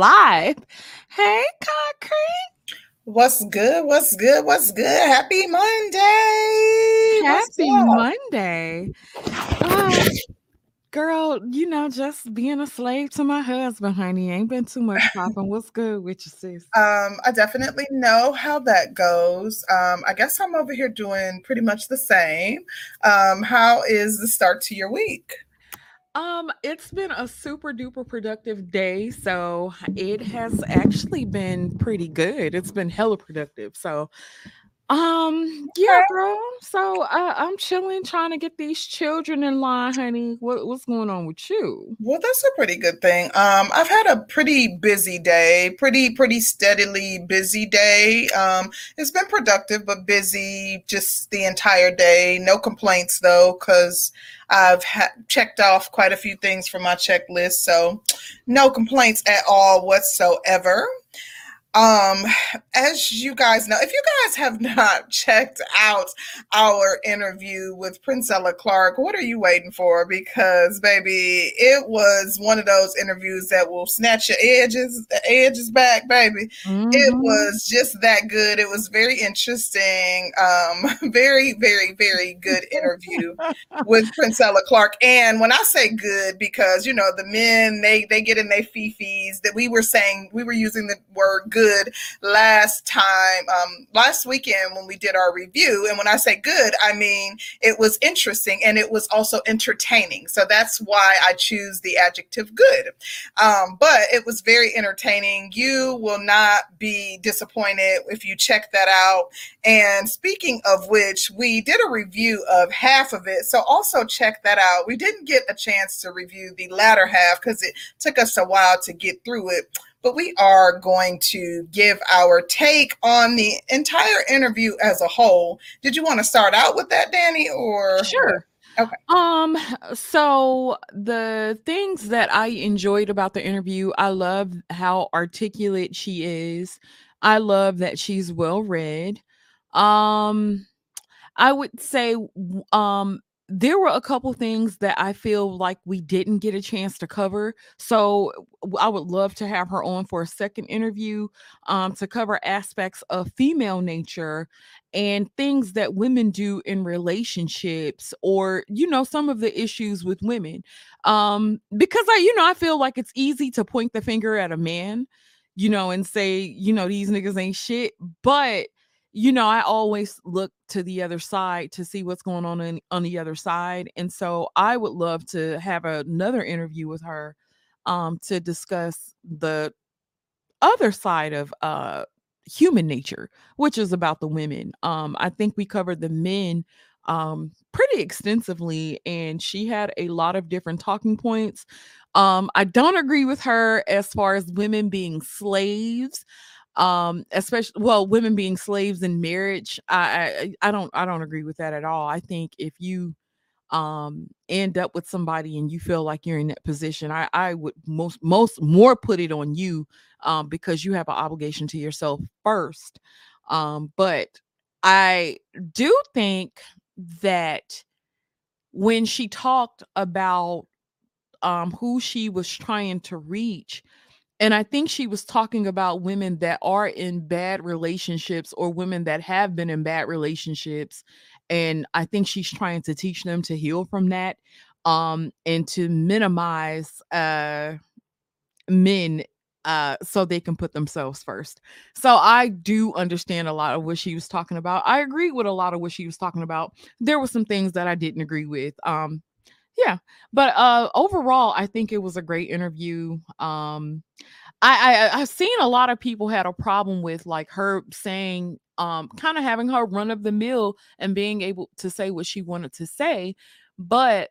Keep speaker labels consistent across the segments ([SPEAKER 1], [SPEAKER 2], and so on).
[SPEAKER 1] live. Hey, Concrete.
[SPEAKER 2] What's good? What's good? What's good? Happy Monday.
[SPEAKER 1] Happy Monday. Uh, girl, you know, just being a slave to my husband, honey. Ain't been too much popping. What's good with you, sis?
[SPEAKER 2] Um, I definitely know how that goes. Um, I guess I'm over here doing pretty much the same. Um, how is the start to your week?
[SPEAKER 1] Um, it's been a super duper productive day. So it has actually been pretty good. It's been hella productive. So um, yeah, girl. So uh, I'm chilling, trying to get these children in line, honey. What, what's going on with you?
[SPEAKER 2] Well, that's a pretty good thing. Um, I've had a pretty busy day, pretty pretty steadily busy day. Um, it's been productive but busy just the entire day. No complaints though, because I've ha- checked off quite a few things from my checklist, so no complaints at all whatsoever. Um, as you guys know, if you guys have not checked out our interview with Princella Clark, what are you waiting for? Because baby, it was one of those interviews that will snatch your edges, edges back, baby. Mm-hmm. It was just that good. It was very interesting. Um, very, very, very good interview with Princella Clark. And when I say good, because you know the men they they get in their fifis that we were saying we were using the word good good last time, um, last weekend when we did our review. And when I say good, I mean it was interesting and it was also entertaining. So that's why I choose the adjective good. Um, but it was very entertaining. You will not be disappointed if you check that out. And speaking of which, we did a review of half of it. So also check that out. We didn't get a chance to review the latter half because it took us a while to get through it but we are going to give our take on the entire interview as a whole. Did you want to start out with that, Danny, or
[SPEAKER 1] sure?
[SPEAKER 2] Okay.
[SPEAKER 1] Um, so the things that I enjoyed about the interview, I love how articulate she is. I love that she's well read. Um, I would say um there were a couple things that I feel like we didn't get a chance to cover. So I would love to have her on for a second interview um, to cover aspects of female nature and things that women do in relationships or you know some of the issues with women um because i you know i feel like it's easy to point the finger at a man you know and say you know these niggas ain't shit but you know, I always look to the other side to see what's going on in, on the other side. And so I would love to have another interview with her um, to discuss the other side of uh, human nature, which is about the women. Um, I think we covered the men um, pretty extensively, and she had a lot of different talking points. Um, I don't agree with her as far as women being slaves um especially well women being slaves in marriage I, I i don't i don't agree with that at all. I think if you um end up with somebody and you feel like you're in that position i i would most most more put it on you um because you have an obligation to yourself first. Um but i do think that when she talked about um who she was trying to reach and I think she was talking about women that are in bad relationships or women that have been in bad relationships. And I think she's trying to teach them to heal from that um, and to minimize uh, men uh, so they can put themselves first. So I do understand a lot of what she was talking about. I agree with a lot of what she was talking about. There were some things that I didn't agree with. Um, yeah, but uh overall, I think it was a great interview. Um I, I I've seen a lot of people had a problem with like her saying um kind of having her run of the mill and being able to say what she wanted to say, but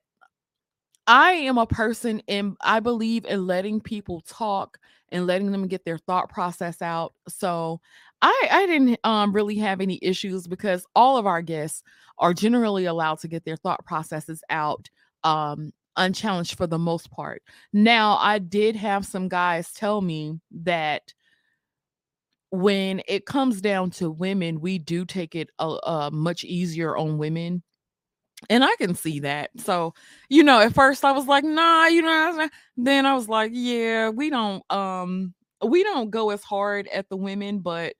[SPEAKER 1] I am a person and I believe in letting people talk and letting them get their thought process out. So I I didn't um really have any issues because all of our guests are generally allowed to get their thought processes out um unchallenged for the most part. Now, I did have some guys tell me that when it comes down to women, we do take it a, a much easier on women And I can see that. So, you know, at first I was like, "Nah," you know, then I was like, "Yeah, we don't um we don't go as hard at the women, but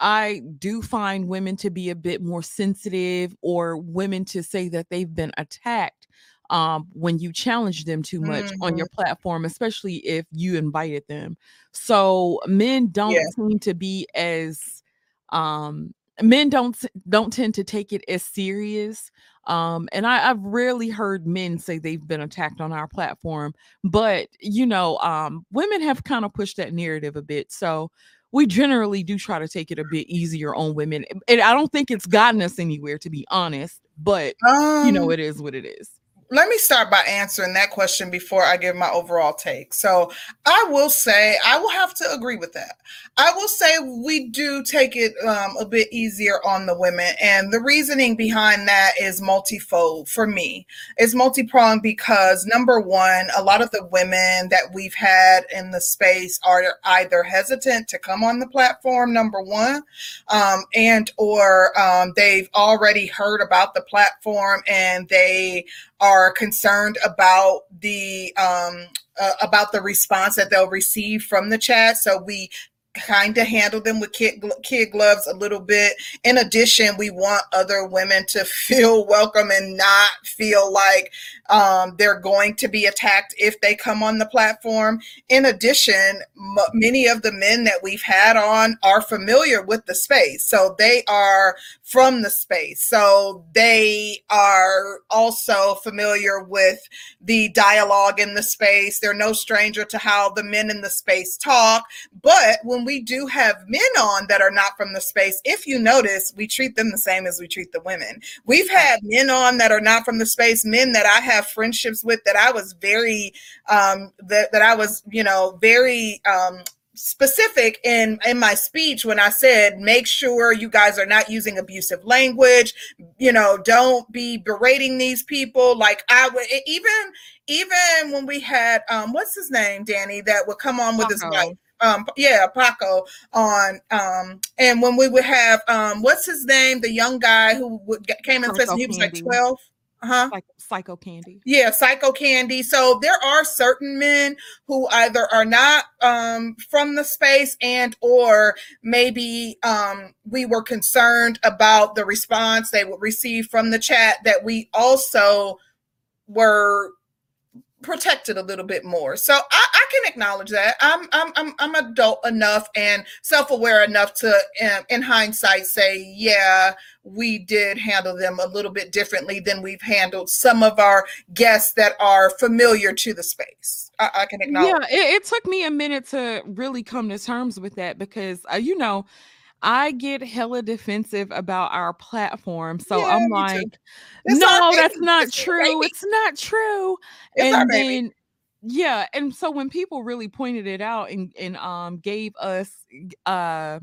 [SPEAKER 1] I do find women to be a bit more sensitive or women to say that they've been attacked um, when you challenge them too much on
[SPEAKER 2] Mhm.
[SPEAKER 1] your platform, especially if you invited them. So men don't seem to be as um, men don't don't tend to take it as serious. Um, and I, I've rarely heard men say they've been attacked on our platform, but you know, um, women have kind of pushed that narrative a bit. So we generally do try to take it a bit easier on women. And I don't think it's gotten us anywhere, to be honest, but you know,
[SPEAKER 2] Um,
[SPEAKER 1] it is what it is.
[SPEAKER 2] Let me start by answering that question before I give my overall take. So, I will say, I will have to agree with that. I will say we do take it um, a bit easier on the women. And the reasoning behind that is multifold for me. It's multi pronged because, number one, a lot of the women that we've had in the space are either hesitant to come on the platform, number one, um, and or um, they've already heard about the platform and they are concerned about the um, uh, about the response that they'll receive from the chat. So we kind of handle them with kid, kid gloves a little bit. In addition, we want other women to feel welcome and not feel like um, they're going to be attacked if they come on the platform. In addition, m- many of the men that we've had on are familiar with the space. So they are from the space. So they are also familiar with the dialogue in the space. They're no stranger to how the men in the space talk. But when we do have men on that are not from the space, if you notice, we treat them the same as we treat the women. We've had men on that are not from the space, men that I have friendships with that I was very um that, that I was, you know, very um specific in in my speech when I said make sure you guys are not using abusive language, you know, don't be berating these people. Like I would even even when we had um what's his name Danny that would come on with his wife. Um yeah Paco on um and when we would have um what's his name the young guy who would, came in
[SPEAKER 1] Psycho
[SPEAKER 2] he was like 12 uh-huh
[SPEAKER 1] Like psycho candy.
[SPEAKER 2] yeah, psycho candy. So there are certain men who either are not um, from the space and or maybe um, we were concerned about the response they would receive from the chat that we also were protected a little bit more. So I, I can acknowledge that. I'm I'm I'm I'm adult enough and self-aware enough to um, in hindsight say, yeah, we did handle them a little bit differently than we've handled some of our guests that are familiar to the space. I, I can acknowledge.
[SPEAKER 1] Yeah, it, it took me a minute to really come to terms with that because uh, you know, I get hella defensive about our platform. So
[SPEAKER 2] Yeah,
[SPEAKER 1] I'm like, no, that's not
[SPEAKER 2] It's
[SPEAKER 1] true. It's not true.
[SPEAKER 2] It's
[SPEAKER 1] And then yeah, and so when people really pointed it out and and um gave us uh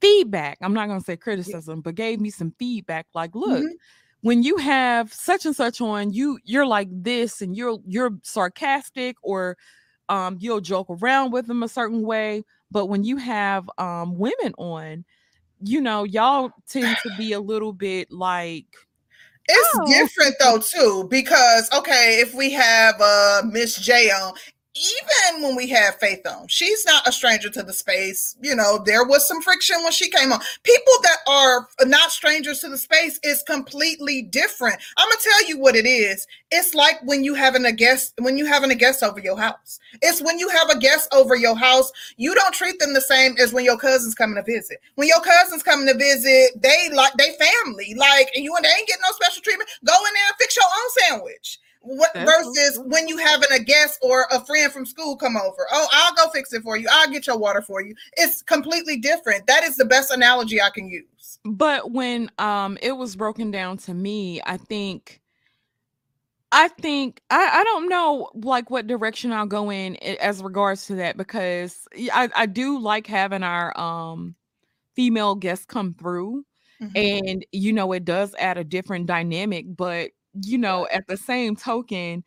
[SPEAKER 1] feedback, I'm not gonna say criticism, but gave me some feedback like, look,
[SPEAKER 2] Mhm.
[SPEAKER 1] when you have such and such on, you you're like this and you're you're sarcastic or um you'll joke around with them a certain way, but when you have um women on, you know, y'all tend to be a little bit like
[SPEAKER 2] It's
[SPEAKER 1] oh.
[SPEAKER 2] different though too because okay, if we have uh Miss J on, even when we have Faith on, she's not a stranger to the space. You know, there was some friction when she came on. People that are not strangers to the space is completely different. I'm gonna tell you what it is. It's like when you having a guest when you having a guest over your house. It's when you have a guest over your house, you don't treat them the same as when your cousins coming to visit. When your cousins coming to visit, they like they family, like and you and they ain't getting no special treatment. Go in there and fix your own sandwich. What versus when you having a guest or a friend from school come over? Oh, I'll go fix it for you. I'll get your water for you. It's completely different. That is the best analogy I can use.
[SPEAKER 1] but when um it was broken down to me, I think I think I, I don't know like what direction I'll go in as regards to that because I, I do like having our um female guests come through
[SPEAKER 2] Mhm.
[SPEAKER 1] and you know it does add a different dynamic but you know at the same token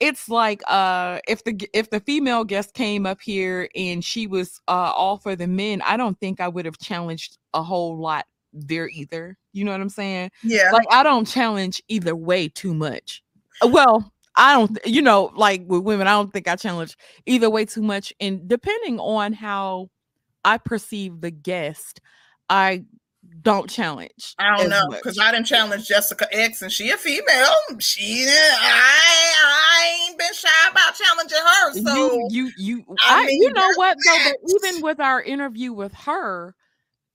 [SPEAKER 1] it's like uh if the if the female guest came up here and she was uh all for the men i don't think i would have challenged a whole lot there either. You know what I'm saying?
[SPEAKER 2] Yeah.
[SPEAKER 1] Like I don't challenge either way too much. Uh, well, I don't, you know, like with women, I don't think I challenge either way too much. And depending on how I perceive the guest, I don't challenge.
[SPEAKER 2] I don't know because I didn't challenge Jessica X and she a female. She I I ain't been shy about challenging her. So
[SPEAKER 1] you you you I, I mean, you know what though, but even with our interview with her,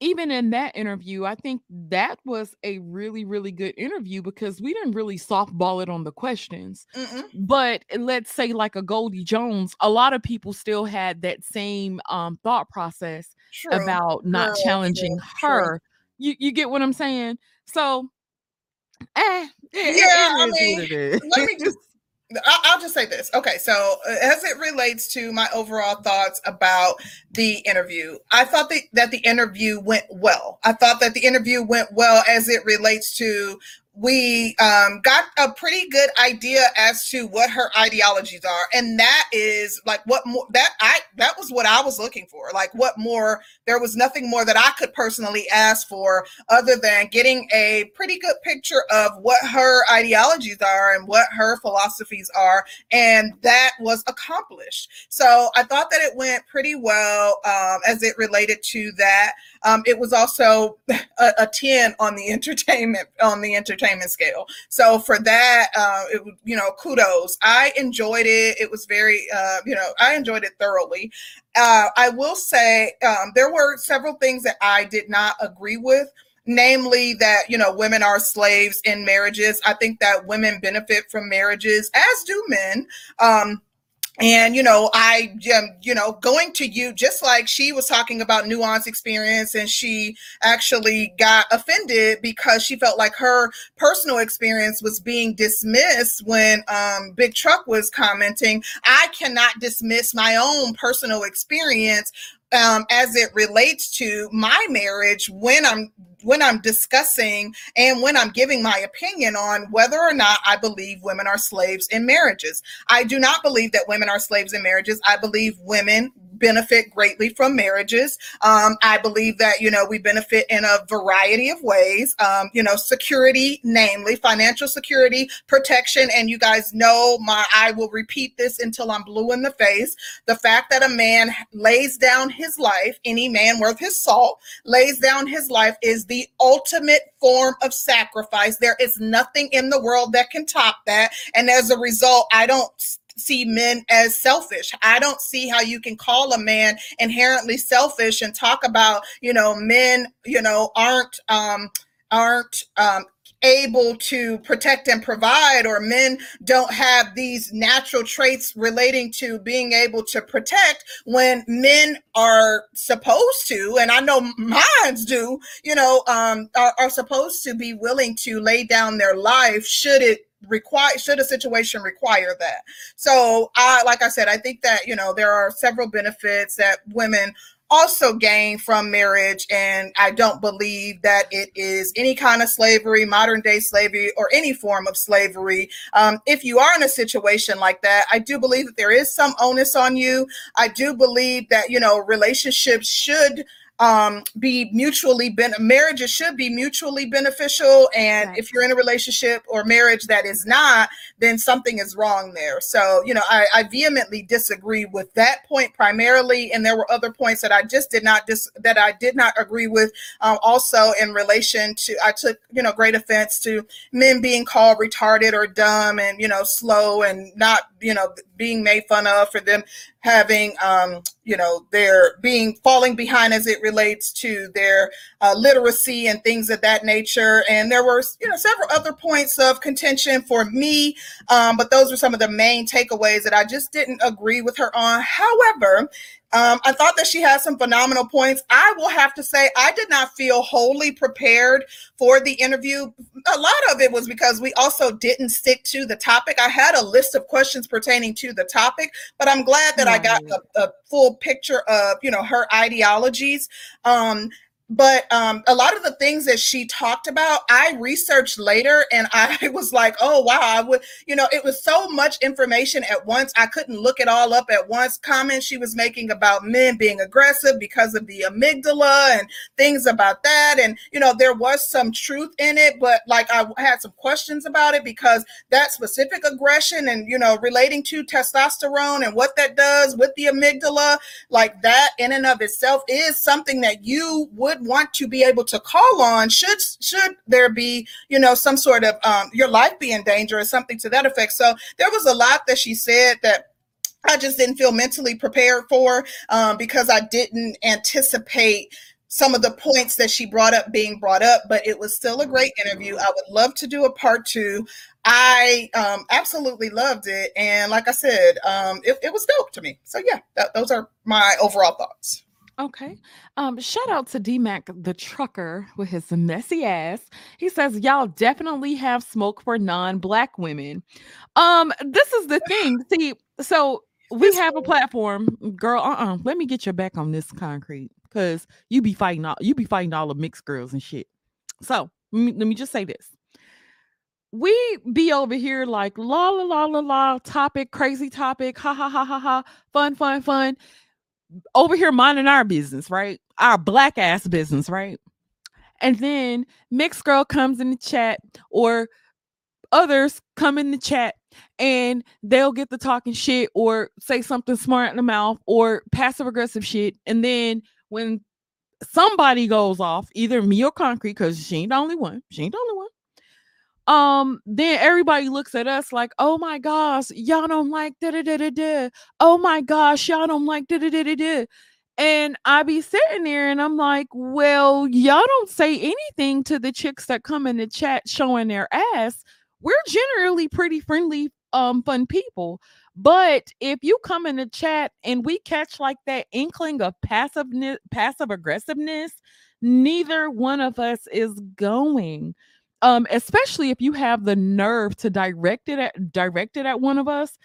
[SPEAKER 1] even in that interview, I think that was a really, really good interview because we didn't really softball it on the questions. Mm-mm. But let's say, like a Goldie Jones, a lot of people still had that same um, thought process true. about not true, challenging true, her. You you get what I'm saying? So, eh,
[SPEAKER 2] yeah, I mean, let me just I'll just say this. Okay, so uh, as it relates to my overall thoughts about the interview, I thought that, that the interview went well. I thought that the interview went well as it relates to we um, got a pretty good idea as to what her ideologies are and that is like what more that i that was what i was looking for like what more there was nothing more that i could personally ask for other than getting a pretty good picture of what her ideologies are and what her philosophies are and that was accomplished. So i thought that it went pretty well um, as it related to that. Um, it was also a, a 10 on the entertainment on the entertainment entertainment scale. So for that, uh, it, you know, kudos. I enjoyed it. It was very, uh, you know, I enjoyed it thoroughly. Uh, I will say um, there were several things that I did not agree with namely that you know women are slaves in marriages i think that women benefit from marriages as do men um and you know i am you know going to you just like she was talking about nuance experience and she actually got offended because she felt like her personal experience was being dismissed when um, big truck was commenting i cannot dismiss my own personal experience um, as it relates to my marriage when i'm when I'm discussing and when I'm giving my opinion on whether or not I believe women are slaves in marriages. I do not believe that women are slaves in marriages. I believe women benefit greatly from marriages. Um, I believe that, you know, we benefit in a variety of ways, um, you know, security, namely financial security, protection. And you guys know my, I will repeat this until I'm blue in the face. The fact that a man lays down his life, any man worth his salt, lays down his life is the ultimate form of sacrifice. There is nothing in the world that can top that. And as a result, I don't see men as selfish. I don't see how you can call a man inherently selfish and talk about, you know, men, you know, aren't um aren't um able to protect and provide or men don't have these natural traits relating to being able to protect when men are supposed to and i know minds do you know um, are, are supposed to be willing to lay down their life should it require should a situation require that. So i like i said i think that you know there are several benefits that women also gain from marriage and i don't believe that it is any kind of slavery modern day slavery or any form of slavery. Um, if you are in a situation like that i do believe that there is some onus on you. I do believe that you know relationships should um, be mutually ben- marriages should be mutually beneficial. And right. if you're in a relationship or marriage that is not then something is wrong there. So you know I, I, vehemently disagree with that point primarily. And there were other points that i just did not dis- that i did not agree with um, also in relation to i took you know great offense to men being called retarded or dumb and you know slow and not you know being made fun of for them having um, you know their being falling behind as it relates to their uh, literacy and things of that nature. And there were you know several other points of contention for me um, but those were some of the main takeaways that i just didn't agree with her on. However um, I thought that she had some phenomenal points. I will have to say, I did not feel wholly prepared for the interview. A lot of it was because we also didn't stick to the topic. I had a list of questions pertaining to the topic, but I'm glad that. I got a, a, full picture of, you know, her ideologies. Um, but um, a lot of the things that she talked about, I researched later, and I was like, "Oh wow!" I would, you know, it was so much information at once. I couldn't look it all up at once. Comments she was making about men being aggressive because of the amygdala and things about that, and you know, there was some truth in it, but like I had some questions about it because that specific aggression and you know, relating to testosterone and what that does with the amygdala, like that in and of itself is something that you would would want to be able to call on should should there be you know some sort of um, your life be in danger or something to that effect so there was a lot that she said that I just didn't feel mentally prepared for um, because I didn't anticipate some of the points that she brought up being brought up, but it was still a great interview. I would love to do a part two. I um, absolutely loved it. And like I said, um, it, it, was dope to me. So, yeah, those are my overall thoughts.
[SPEAKER 1] Okay. Um, shout out to D Mac the trucker with his messy ass. He says, Y'all definitely have smoke for non-black women. Um, this is the thing. See, so we have a platform, girl. Uh-uh. Let me get your back on this concrete because you be fighting all you be fighting all the mixed girls and shit. So let me, let me just say this. We be over here like la la la la la topic, crazy topic, ha ha ha ha ha, fun, fun, fun over here minding our business, right? Our black ass business, right? And then mixed girl comes in the chat or others come in the chat and they'll get the talking shit or say something smart in the mouth or passive aggressive shit. And then when somebody goes off, either me or concrete, because she ain't the only one, she ain't the only one um then everybody looks at us like oh my gosh y'all don't like da da da da da oh my gosh y'all don't like da da da da da and I be sitting there and I'm like, well, y'all don't say anything to the chicks that come in the chat showing their ass. We're generally pretty friendly, um, fun people. But if you come in the chat and we catch like that inkling of passiveness, passive aggressiveness, neither one of us is going um, especially if you have the nerve to direct it at direct it at one of us.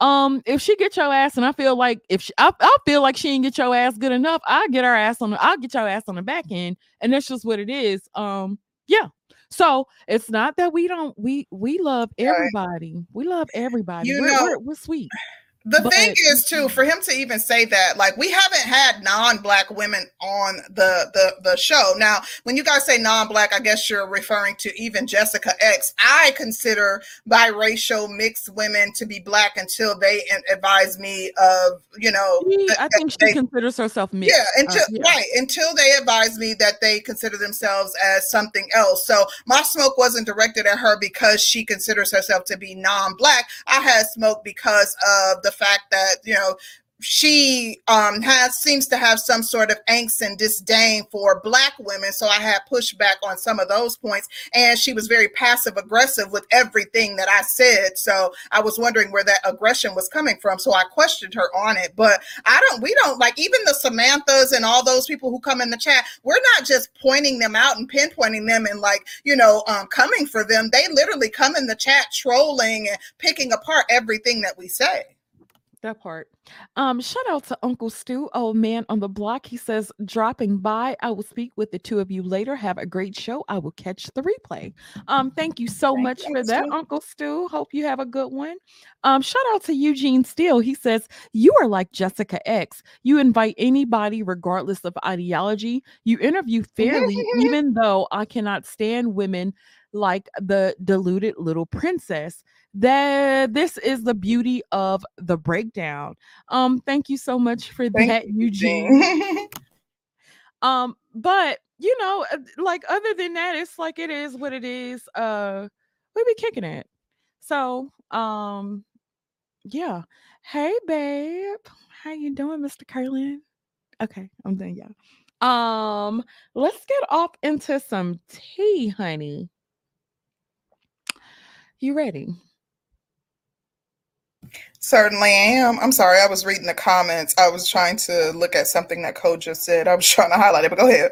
[SPEAKER 1] Um, if she get your ass, and I feel like if she, I, I feel like she didn't get your ass good enough, I get her ass on the, I'll get your ass on the back end, and that's just what it is. Um, yeah. So it's not that we don't we we love everybody. We love everybody. You we're, know, we're, we're sweet
[SPEAKER 2] the but, thing is too for him to even say that like we haven't had non-black women on the the the show. Now when you guys say non-black i guess you're referring to even jessica x. I consider biracial mixed women to be black until they advise me of you know
[SPEAKER 1] i think she they, considers herself mixed.
[SPEAKER 2] Yeah until uh, yeah. right until they advise me that they consider themselves as something else. So my smoke wasn't directed at her because she considers herself to be non-black. I had smoke because of the fact that you know she um, has seems to have some sort of angst and disdain for black women. So i had pushback on some of those points and she was very passive aggressive with everything that i said. So i was wondering where that aggression was coming from. So i questioned her on it. But i don't we don't like even the samanthas and all those people who come in the chat we're not just pointing them out and pinpointing them and like you know um, coming for them. They literally come in the chat trolling and picking apart everything that we say
[SPEAKER 1] that part. Um, shout out to Uncle Stu, old man on the block. He says, dropping by. I will speak with the two of you later. Have a great show. I will catch the replay. Um, thank you so thank much you, for that, Stu. Uncle Stu. Hope you have a good one. Um, shout out to Eugene Steele. He says, You are like Jessica X. You invite anybody regardless of ideology. You interview fairly, even though I cannot stand women like the deluded little princess that this is the beauty of the breakdown. Um, thank you so much for thank that, you, Eugene. um, but you know, uh, like other than that, it's like it is what it is. Uh, we be kicking it. So, um, yeah. Hey, babe, how you doing, Mr. Curlin? Okay, I'm done, yeah. Um, let's get off into some tea, honey. You ready?
[SPEAKER 2] Certainly am. I'm sorry, I was reading the comments. I was trying to look at something that Code just said. I was trying to highlight it, but go ahead.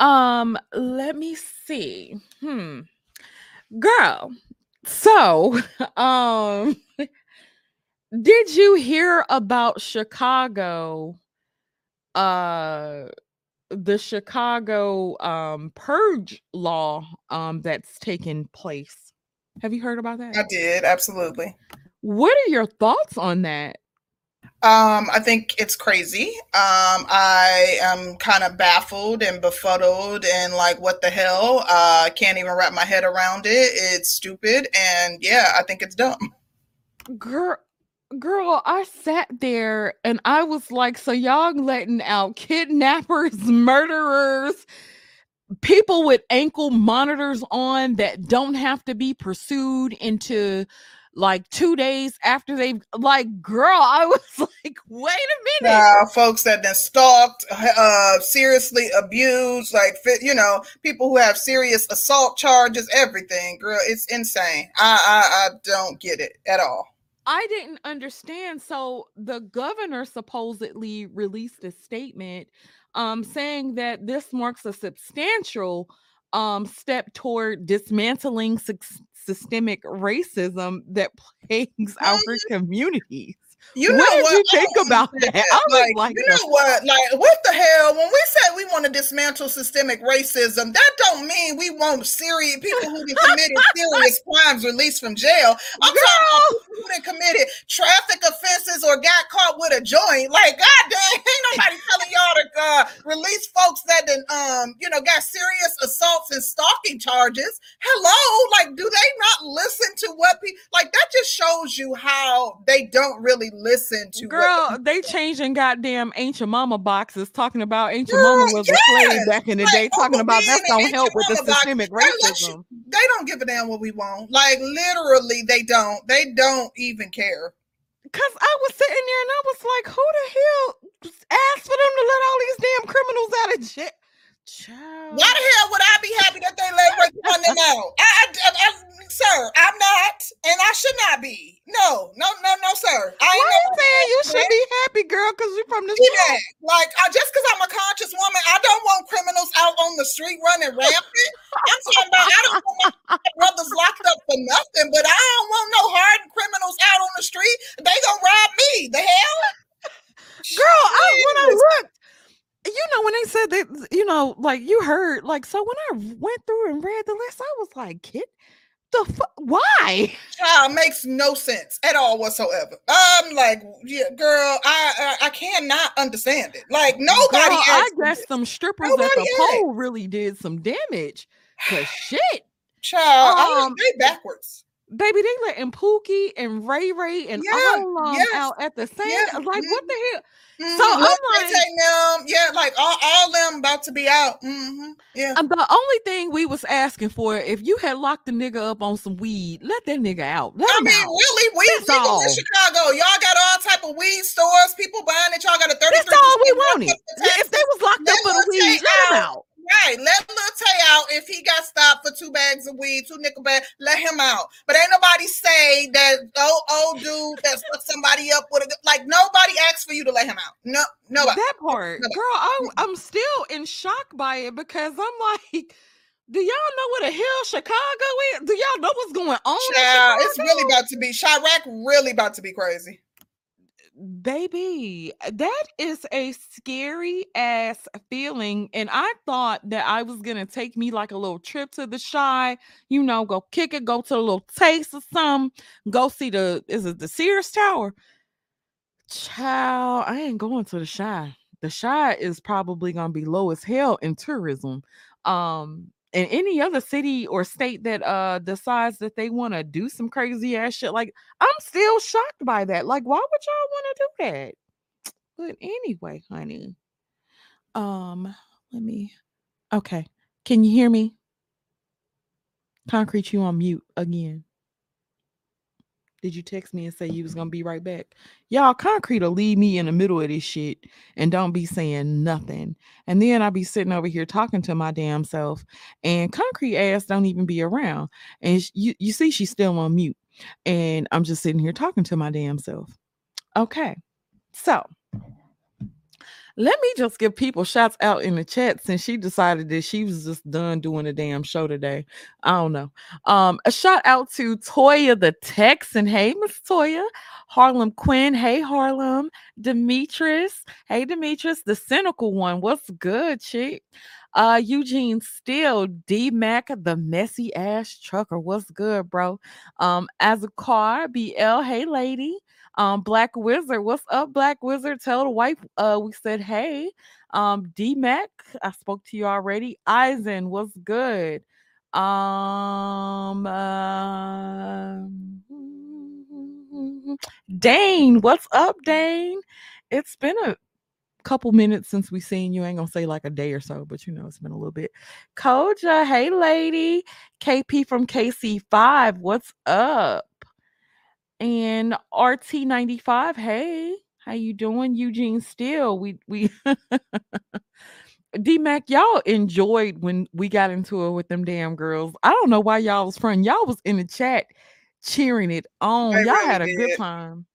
[SPEAKER 1] Um, let me see. Hmm. Girl, so um did you hear about Chicago uh the Chicago um, purge law um, that's taken place. Have you heard about that?
[SPEAKER 2] I did, absolutely.
[SPEAKER 1] What are your thoughts on that?
[SPEAKER 2] Um, I think it's crazy. Um, I am kind of baffled and befuddled and like, what the hell? Uh, I can't even wrap my head around it. It's stupid. And yeah, I think it's dumb.
[SPEAKER 1] Girl, girl, I sat there and I was like, so y'all letting out kidnappers, murderers, people with ankle monitors on that don't have to be pursued into like two days after they've like girl i was like wait a minute
[SPEAKER 2] uh, folks that been stalked uh seriously abused like you know people who have serious assault charges everything girl it's insane i i, I don't get it at all
[SPEAKER 1] I didn't understand. So the governor supposedly released a statement um, saying that this marks a substantial um, step toward dismantling su- systemic racism that plagues our communities. You know what, did what? you think about that? I
[SPEAKER 2] like, like, you know what? Like, what the hell? When we say we want to dismantle systemic racism, that don't mean we want serious people who committed serious crimes released from jail. I'm Girl. talking about people who committed traffic offenses or got caught with a joint. Like, goddamn, ain't nobody telling y'all to uh, release folks that done, um, you know, got serious assaults and stalking charges. Hello, like, do they not listen to what people like? That just shows you how they don't really listen to.
[SPEAKER 1] Girl, they changing goddamn Aunt Jemima boxes, talking about ancient Girl, mama was yes. a slave back in the like, day, talking about that's gonna help with the systemic box, racism. You,
[SPEAKER 2] they don't give a damn what we want. Like literally, they don't. They don't even care.
[SPEAKER 1] Cause I was sitting there and I was like, who the hell asked for them to let all these damn criminals out of jail?
[SPEAKER 2] Child. Why the hell would I be happy that they let Rick run them out? I, I, I, sir, I'm not, and I should not be. No, no, no, no, sir.
[SPEAKER 1] I ain't saying you should be happy, girl, because you're from the street.
[SPEAKER 2] Like, I, just because I'm a conscious woman, I don't want criminals out on the street running rampant. I'm talking about I don't want my brothers locked up for nothing, but I don't want no hardened criminals out on the street. They gonna rob me. The hell.
[SPEAKER 1] Girl, I, when I looked, you know when they said that you know like you heard like so when i went through and read the list i was like kid the fu- why
[SPEAKER 2] child makes no sense at all whatsoever i'm like yeah girl i i, I cannot understand it like nobody girl,
[SPEAKER 1] i guess some strippers nobody at the pole really did some damage cause shit
[SPEAKER 2] child um, they backwards
[SPEAKER 1] baby, they letting Pookie and Ray Ray and yeah, all them yes, out at the same. Like, mm-hmm. what the hell? Mm-hmm. So I'm like,
[SPEAKER 2] them, yeah, like all, all them about to be out. Mm-hmm. Yeah.
[SPEAKER 1] Um, the only thing we was asking for, if you had locked the nigga up on some weed, let that nigga out. Let
[SPEAKER 2] I mean, out. really, people in Chicago, y'all got all type of weed stores, people buying it. Y'all got a thirty.
[SPEAKER 1] That's all we wanted. If they was locked up for the weed, let them out.
[SPEAKER 2] Right. Let Lil Tay out if he got stopped for two bags of weed, two nickel bags, let him out. But ain't nobody say that oh old dude that fucked somebody up with a like nobody asked for you to let him out. No, nobody.
[SPEAKER 1] That part, nobody. girl, I'm, I'm still in shock by it because I'm like. Do y'all know where the hell Chicago is? Do y'all know what's going on?
[SPEAKER 2] Yeah, it's really about to be Chiraq really about to be crazy
[SPEAKER 1] baby that is a scary ass feeling and i thought that i was gonna take me like a little trip to the Chi, you know go kick it go to a little taste of some go see the is it the sears tower child i ain't going to the Chi. the Chi is probably gonna be low as hell in tourism um and any other city or state that uh decides that they want to do some crazy ass shit like i'm still shocked by that like why would y'all want to do that? But anyway honey um let me okay can you hear me? Concrete you on mute again did you text me and say you was gonna be right back? Y'all, concrete will leave me in the middle of this shit and don't be saying nothing. And then I'll be sitting over here talking to my damn self, and concrete ass don't even be around. And you you see, she's still on mute, and I'm just sitting here talking to my damn self. Okay, so Let me just give people shouts out in the chat since she decided that she was just done doing a damn show today. I don't know. Um, a shout out to Toya the Texan. Hey, Miss Toya. Harlem Quinn. Hey, Harlem. Demetrius. Hey, Demetrius. The cynical one. What's good, chick? Uh, Eugene Steele, D Mac, the messy ass trucker. What's good, bro? Um, as a car, BL, hey lady. Um, Black Wizard, what's up, Black Wizard? Tell the wife uh we said hey. Um, D Mac, I spoke to you already. Eisen, what's good? Um, uh, Dane, what's up, Dane? It's been a couple minutes since we seen you. I ain't gonna say like a day or so, but you know it's been a little bit. Koja, hey lady. KP from KC5, what's up? And RT95, hey, how you doing? Eugene Steele. We we D Mac, y'all enjoyed when we got into it with them damn girls. I don't know why y'all was front. Y'all was in the chat cheering it on.
[SPEAKER 2] They
[SPEAKER 1] y'all
[SPEAKER 2] really
[SPEAKER 1] had a good time.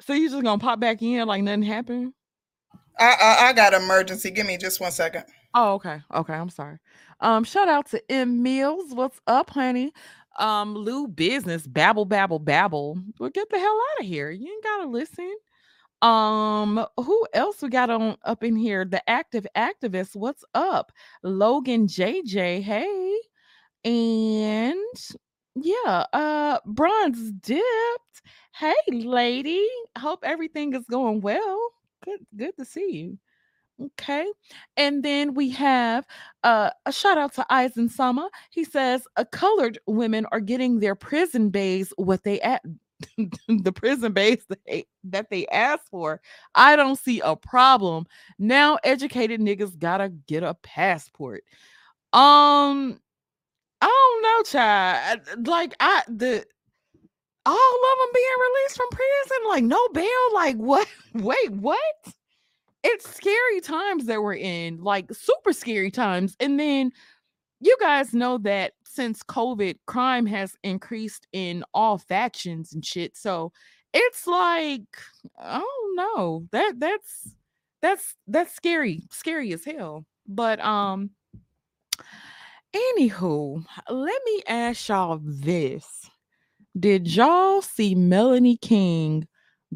[SPEAKER 1] So you just gonna pop back in like nothing happened?
[SPEAKER 2] I, I I got emergency. Give me just one second.
[SPEAKER 1] Oh, okay. Okay, I'm sorry. Um, shout out to M Mills. What's up, honey? Um, Lou Business, babble, babble, babble. Well, get the hell out of here. You ain't gotta listen. Um, who else we got on up in here? The active activist. What's up? Logan JJ. Hey. And yeah, uh bronze dipped. Hey lady. Hope everything is going well. Good, good to see you. Okay. And then we have uh, a shout out to Eisen Sama. He says uh, colored women are getting their prison bays what they at the prison base that they, that they asked for. I don't see a problem. Now educated niggas gotta get a passport. Um, I don't know, child. Like I the all of them being released from prison, like no bail. Like what? Wait, what? It's scary times that we're in, like super scary times. And then you guys know that since COVID, crime has increased in all factions and shit. So it's like, I don't know. That that's that's that's scary, scary as hell. But um anywho, let me ask y'all this. Did y'all see Melanie King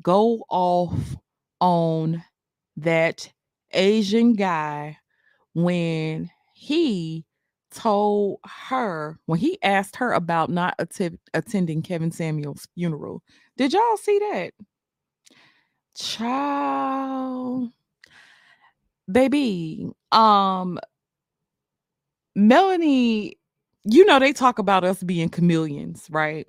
[SPEAKER 1] go off on that Asian guy when he told her when he asked her about not atti- attending Kevin Samuel's funeral. Did y'all see that? Child baby um Melanie you know they talk about us being chameleons, right?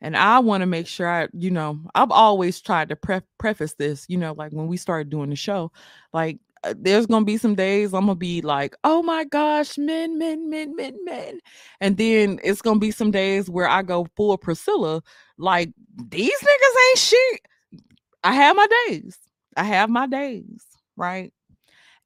[SPEAKER 1] And I want to make sure I, you know, I've always tried to pre- preface this, you know, like when we started doing the show, like uh, there's gonna be some days I'm gonna be like, oh my gosh, men, men, men, men, men. And then it's gonna be some days where I go full Priscilla, like these niggas ain't shit. I have my days. I have my days, right?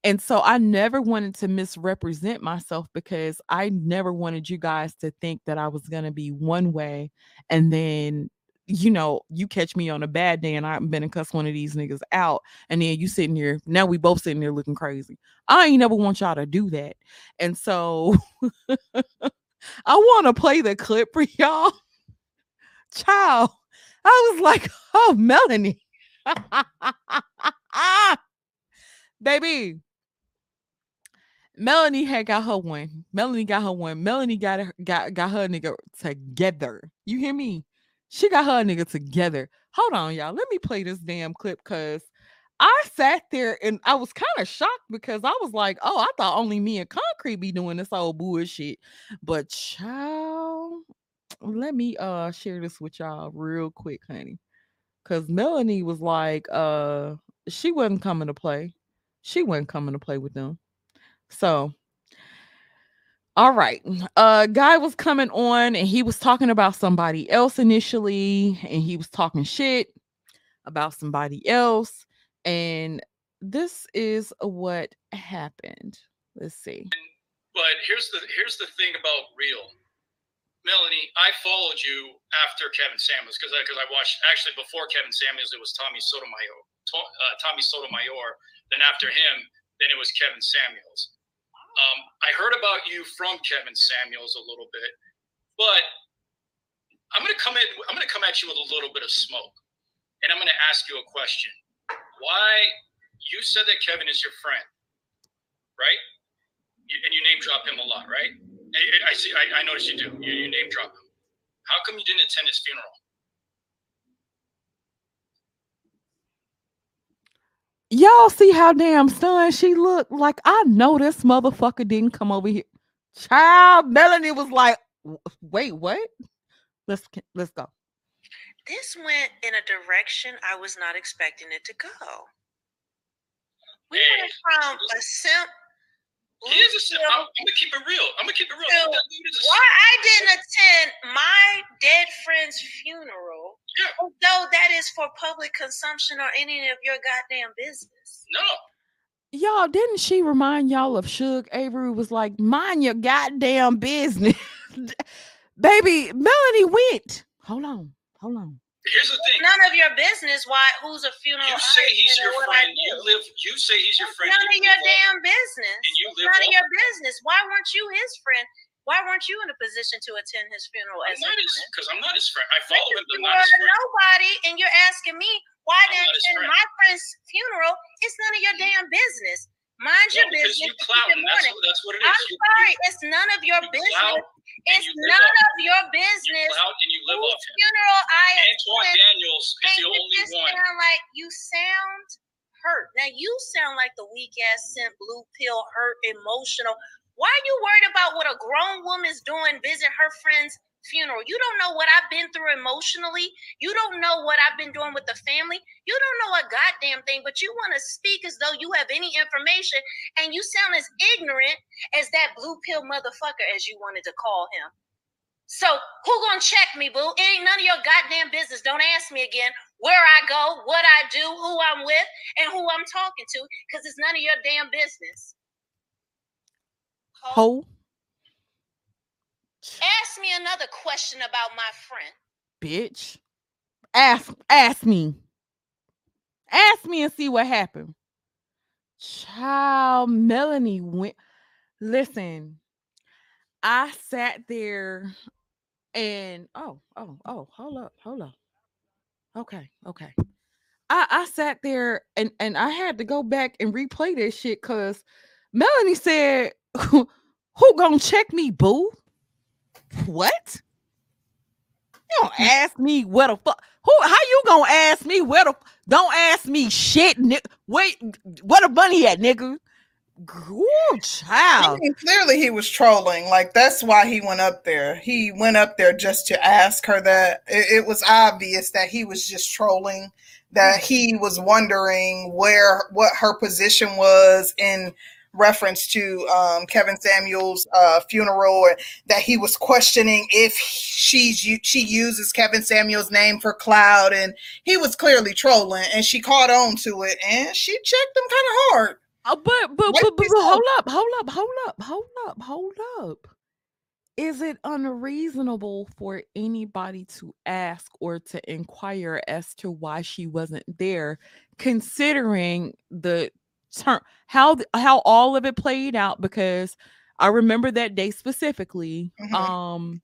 [SPEAKER 1] And so I never wanted to misrepresent myself because I never wanted you guys to think that I was going to be one way and then you know, you catch me on a bad day and I'm been and cuss one of these niggas out, and then you sitting here. Now we both sitting there looking crazy. I ain't never want y'all to do that. And so I want to play the clip for y'all. Child, I was like, oh, Melanie. Baby, Melanie had got her one. Melanie got her one. Melanie got her, got got her nigga together. You hear me? She got her nigga together. Hold on, y'all. Let me play this damn clip because I sat there and I was kind of shocked because I was like, oh, I thought only me and Concrete be doing this old bullshit. But child, let me uh share this with y'all real quick, honey. Cause Melanie was like, uh, she wasn't coming to play. She wasn't coming to play with them. So, all right. Uh guy was coming on and he was talking about somebody else initially and he was talking shit about somebody else and this is what happened. Let's see.
[SPEAKER 3] But here's the here's the thing about real. Melanie, I followed you after Kevin Samuels because because I, I, watched actually before Kevin Samuels it was Tommy Sotomayor, uh, Tommy Sotomayor. Then after him, then it was Kevin Samuels. Um, I heard about you from Kevin Samuels a little bit, but I'm gonna come in. I'm gonna come at you with a little bit of smoke, and I'm gonna ask you a question. Why you said that Kevin is your friend, right? You, and you name drop him a lot, right? I, I see. I, I noticed you do. You, you name drop him. How come you didn't attend his funeral?
[SPEAKER 1] Y'all see how damn stunned she looked? Like I know this motherfucker didn't come over here. Child, Melanie was like, "Wait, what? Let's let's go."
[SPEAKER 4] This went in a direction I was not expecting it to go. We hey, went from a simp
[SPEAKER 3] he is a simp. I'm, I'm, gonna keep it real. I'm gonna keep it real. So
[SPEAKER 4] why I didn't attend my dead friend's funeral, yeah. Although that is for public consumption or any of your goddamn business.
[SPEAKER 3] No.
[SPEAKER 1] Y'all, didn't she remind y'all of Shug Avery was like, mind your goddamn business. Baby, Melanie went. Hold on, hold on.
[SPEAKER 3] Here's the thing.
[SPEAKER 4] None of your business. Why? Who's a funeral?
[SPEAKER 3] You say he's your friend. You live. You say he's your friend.
[SPEAKER 4] None of your damn business. And you live. None of your business. Why weren't you his friend? Why weren't you in a position to attend his funeral?
[SPEAKER 3] I'm as because I'm not his friend. I follow him, but not his friend.
[SPEAKER 4] Nobody, and you're asking me why didn't attend my friend's funeral? It's none of your damn business. Mind your business.
[SPEAKER 3] You clout, that's, that's, what it is.
[SPEAKER 4] I'm
[SPEAKER 3] you,
[SPEAKER 4] sorry, you, it's none of your business. It's none of your business.
[SPEAKER 3] You clout and you live off
[SPEAKER 4] funeral I
[SPEAKER 3] Antoine Daniels is the only one.
[SPEAKER 4] Sound like you sound hurt. Now you sound like the weak ass sent blue pill, hurt, emotional. Why are you worried about what a grown woman's doing? Visit her friends funeral. You don't know what I've been through emotionally. You don't know what I've been doing with the family. You don't know a goddamn thing, but you want to speak as though you have any information and you sound as ignorant as that blue pill motherfucker as you wanted to call him. So who gonna check me, boo? It ain't none of your goddamn business. Don't ask me again where I go, what I do, who I'm with, and who I'm talking to, because it's none of your damn business.
[SPEAKER 1] Ho.
[SPEAKER 4] Ask me another question about my friend.
[SPEAKER 1] Bitch. Ask ask me. Ask me and see what happened. Child Melanie went listen. I sat there and oh, oh, oh, hold up, hold up. Okay, okay. I, I sat there and, and I had to go back and replay this shit because Melanie said, Who gonna check me, boo? What? You don't mm. ask me where the fuck. Who? How you gonna ask me where the? Don't ask me shit. Ni- Wait, where the bunny at, nigga? Good child. I
[SPEAKER 2] mean, clearly, he was trolling. Like that's why he went up there. He went up there just to ask her that. It, it was obvious that he was just trolling. That mm. he was wondering where what her position was in reference to um, Kevin Samuels' uh, funeral, that he was questioning if she's she uses Kevin Samuels' name for cloud, and he was clearly trolling, and she caught on to it, and she checked him kind of hard.
[SPEAKER 1] Oh, but but, but, but, but hold up, hold up, hold up, hold up, hold up. Is it unreasonable for anybody to ask or to inquire as to why she wasn't there, considering the how how all of it played out because I remember that day specifically. Mm-hmm. Um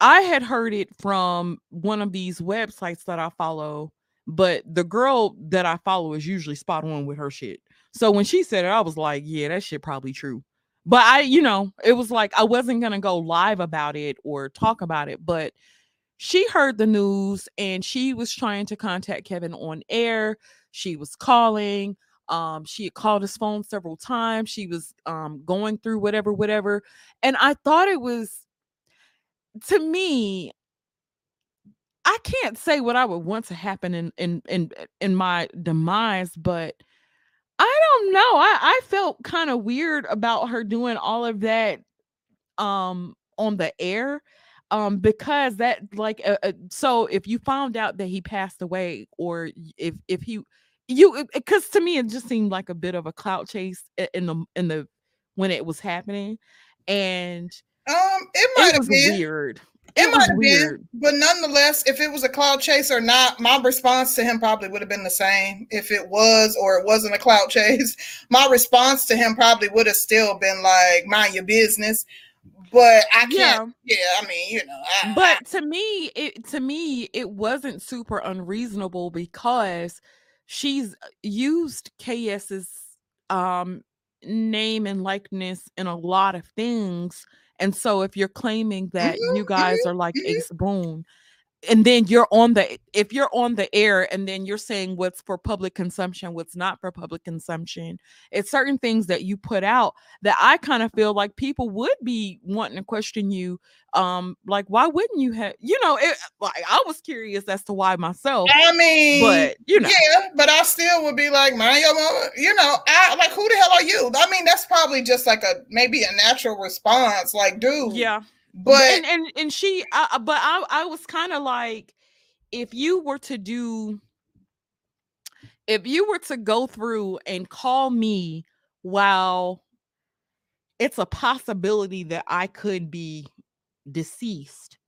[SPEAKER 1] I had heard it from one of these websites that I follow, but the girl that I follow is usually spot on with her shit. So when she said it, I was like, yeah, that shit probably true. But I, you know, it was like I wasn't gonna go live about it or talk about it, but she heard the news and she was trying to contact Kevin on air. She was calling. Um, she had called his phone several times. She was um going through whatever, whatever. And I thought it was to me, I can't say what I would want to happen in in in in my demise, but I don't know. I I felt kind of weird about her doing all of that um on the air um because that like uh, uh, so if you found out that he passed away or if if he you because to me it just seemed like a bit of a clout chase in the in the when it was happening and
[SPEAKER 2] Um, it might have been.
[SPEAKER 1] weird.
[SPEAKER 2] It,
[SPEAKER 1] It
[SPEAKER 2] might have been, but nonetheless, if it was a cloud chase or not, my response to him probably would have been the same. If it was or it wasn't a cloud chase, my response to him probably would have still been like, "Mind your business." But I can't.
[SPEAKER 1] Yeah.
[SPEAKER 2] Yeah, I mean, you know, I,
[SPEAKER 1] But to me, it to me, it wasn't super unreasonable because she's uh, used KS's um name and likeness in a lot of things. And so if you're claiming that
[SPEAKER 2] Mhm,
[SPEAKER 1] you guys
[SPEAKER 2] mhm,
[SPEAKER 1] are like
[SPEAKER 2] mhm.
[SPEAKER 1] Ace Boone, and then you're on the if you're on the air and then you're saying what's for public consumption what's not for public consumption it's certain things that you put out that i kind of feel like people would be wanting to question you um like why wouldn't you have you know it like i was curious as to why myself
[SPEAKER 2] I mean,
[SPEAKER 1] but you know
[SPEAKER 2] yeah, but I still would be like, my. You know, I like, who the hell are you? I mean, that's probably just like a maybe a natural response. Like, dude,
[SPEAKER 1] yeah
[SPEAKER 2] But
[SPEAKER 1] and and and she I, but i i was kind of like if you were to do if you were to go through and call me while it's a possibility that i could be deceased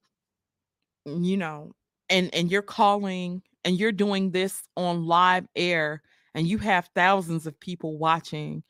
[SPEAKER 1] mm, you know and and you're calling and you're doing this on live air and you have thousands of people watching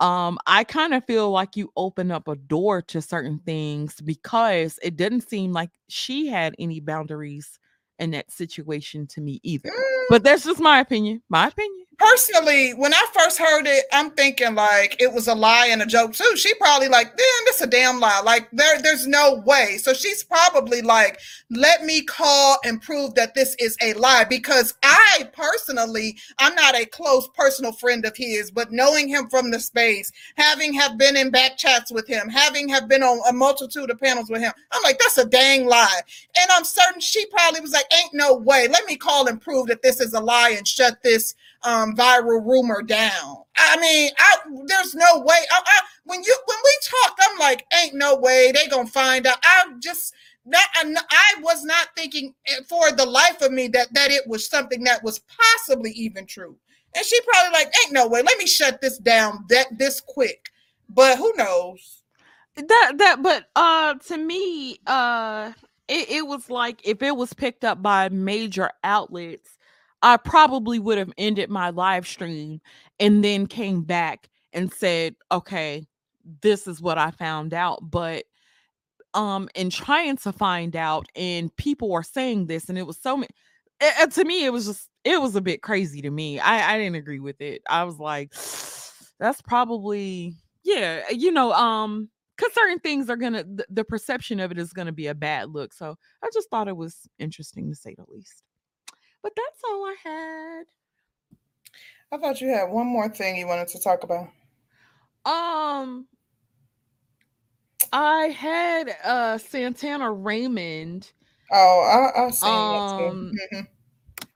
[SPEAKER 1] um i kind of feel like you open up a door to certain things because it didn't seem like she had any boundaries in that situation to me either.
[SPEAKER 2] Mm,
[SPEAKER 1] but that's just my opinion my opinion
[SPEAKER 2] personally, when I first heard it, I'm thinking like it was a lie and a joke too. She probably like, damn, this a damn lie. Like there, there's no way. So she's probably like, let me call and prove that this is a lie. Because I personally, I'm not a close personal friend of his, but knowing him from the space, having have been in back chats with him, having have been on a multitude of panels with him, I'm like, that's a dang lie. And I'm certain she probably was like, ain't no way. Let me call and prove that this is a lie and shut this um viral rumor down. I mean, I there's no way. I, I, when you when we talked, I'm like, ain't no way they gonna find out. I just I, I was not thinking eh, for the life of me that that it was something that was possibly even true. And she probably like, ain't no way. Let me shut this down that this quick. But who knows?
[SPEAKER 1] that that but uh to me uh it, it was like if it was picked up by major outlets i probably would have ended my live stream and then came back and said okay this is what i found out but um in trying to find out and people are saying this and it was so many to me it was just it was a bit crazy to me i i didn't agree with it i was like that's probably yeah you know um because certain things are gonna the perception of it is gonna be a bad look so i just thought it was interesting to say the least but that's all i had
[SPEAKER 2] I thought you had one more thing you wanted to talk about.
[SPEAKER 1] um i had uh santana raymond
[SPEAKER 2] Oh, I, I seen
[SPEAKER 1] Um,
[SPEAKER 2] that too. Mhm.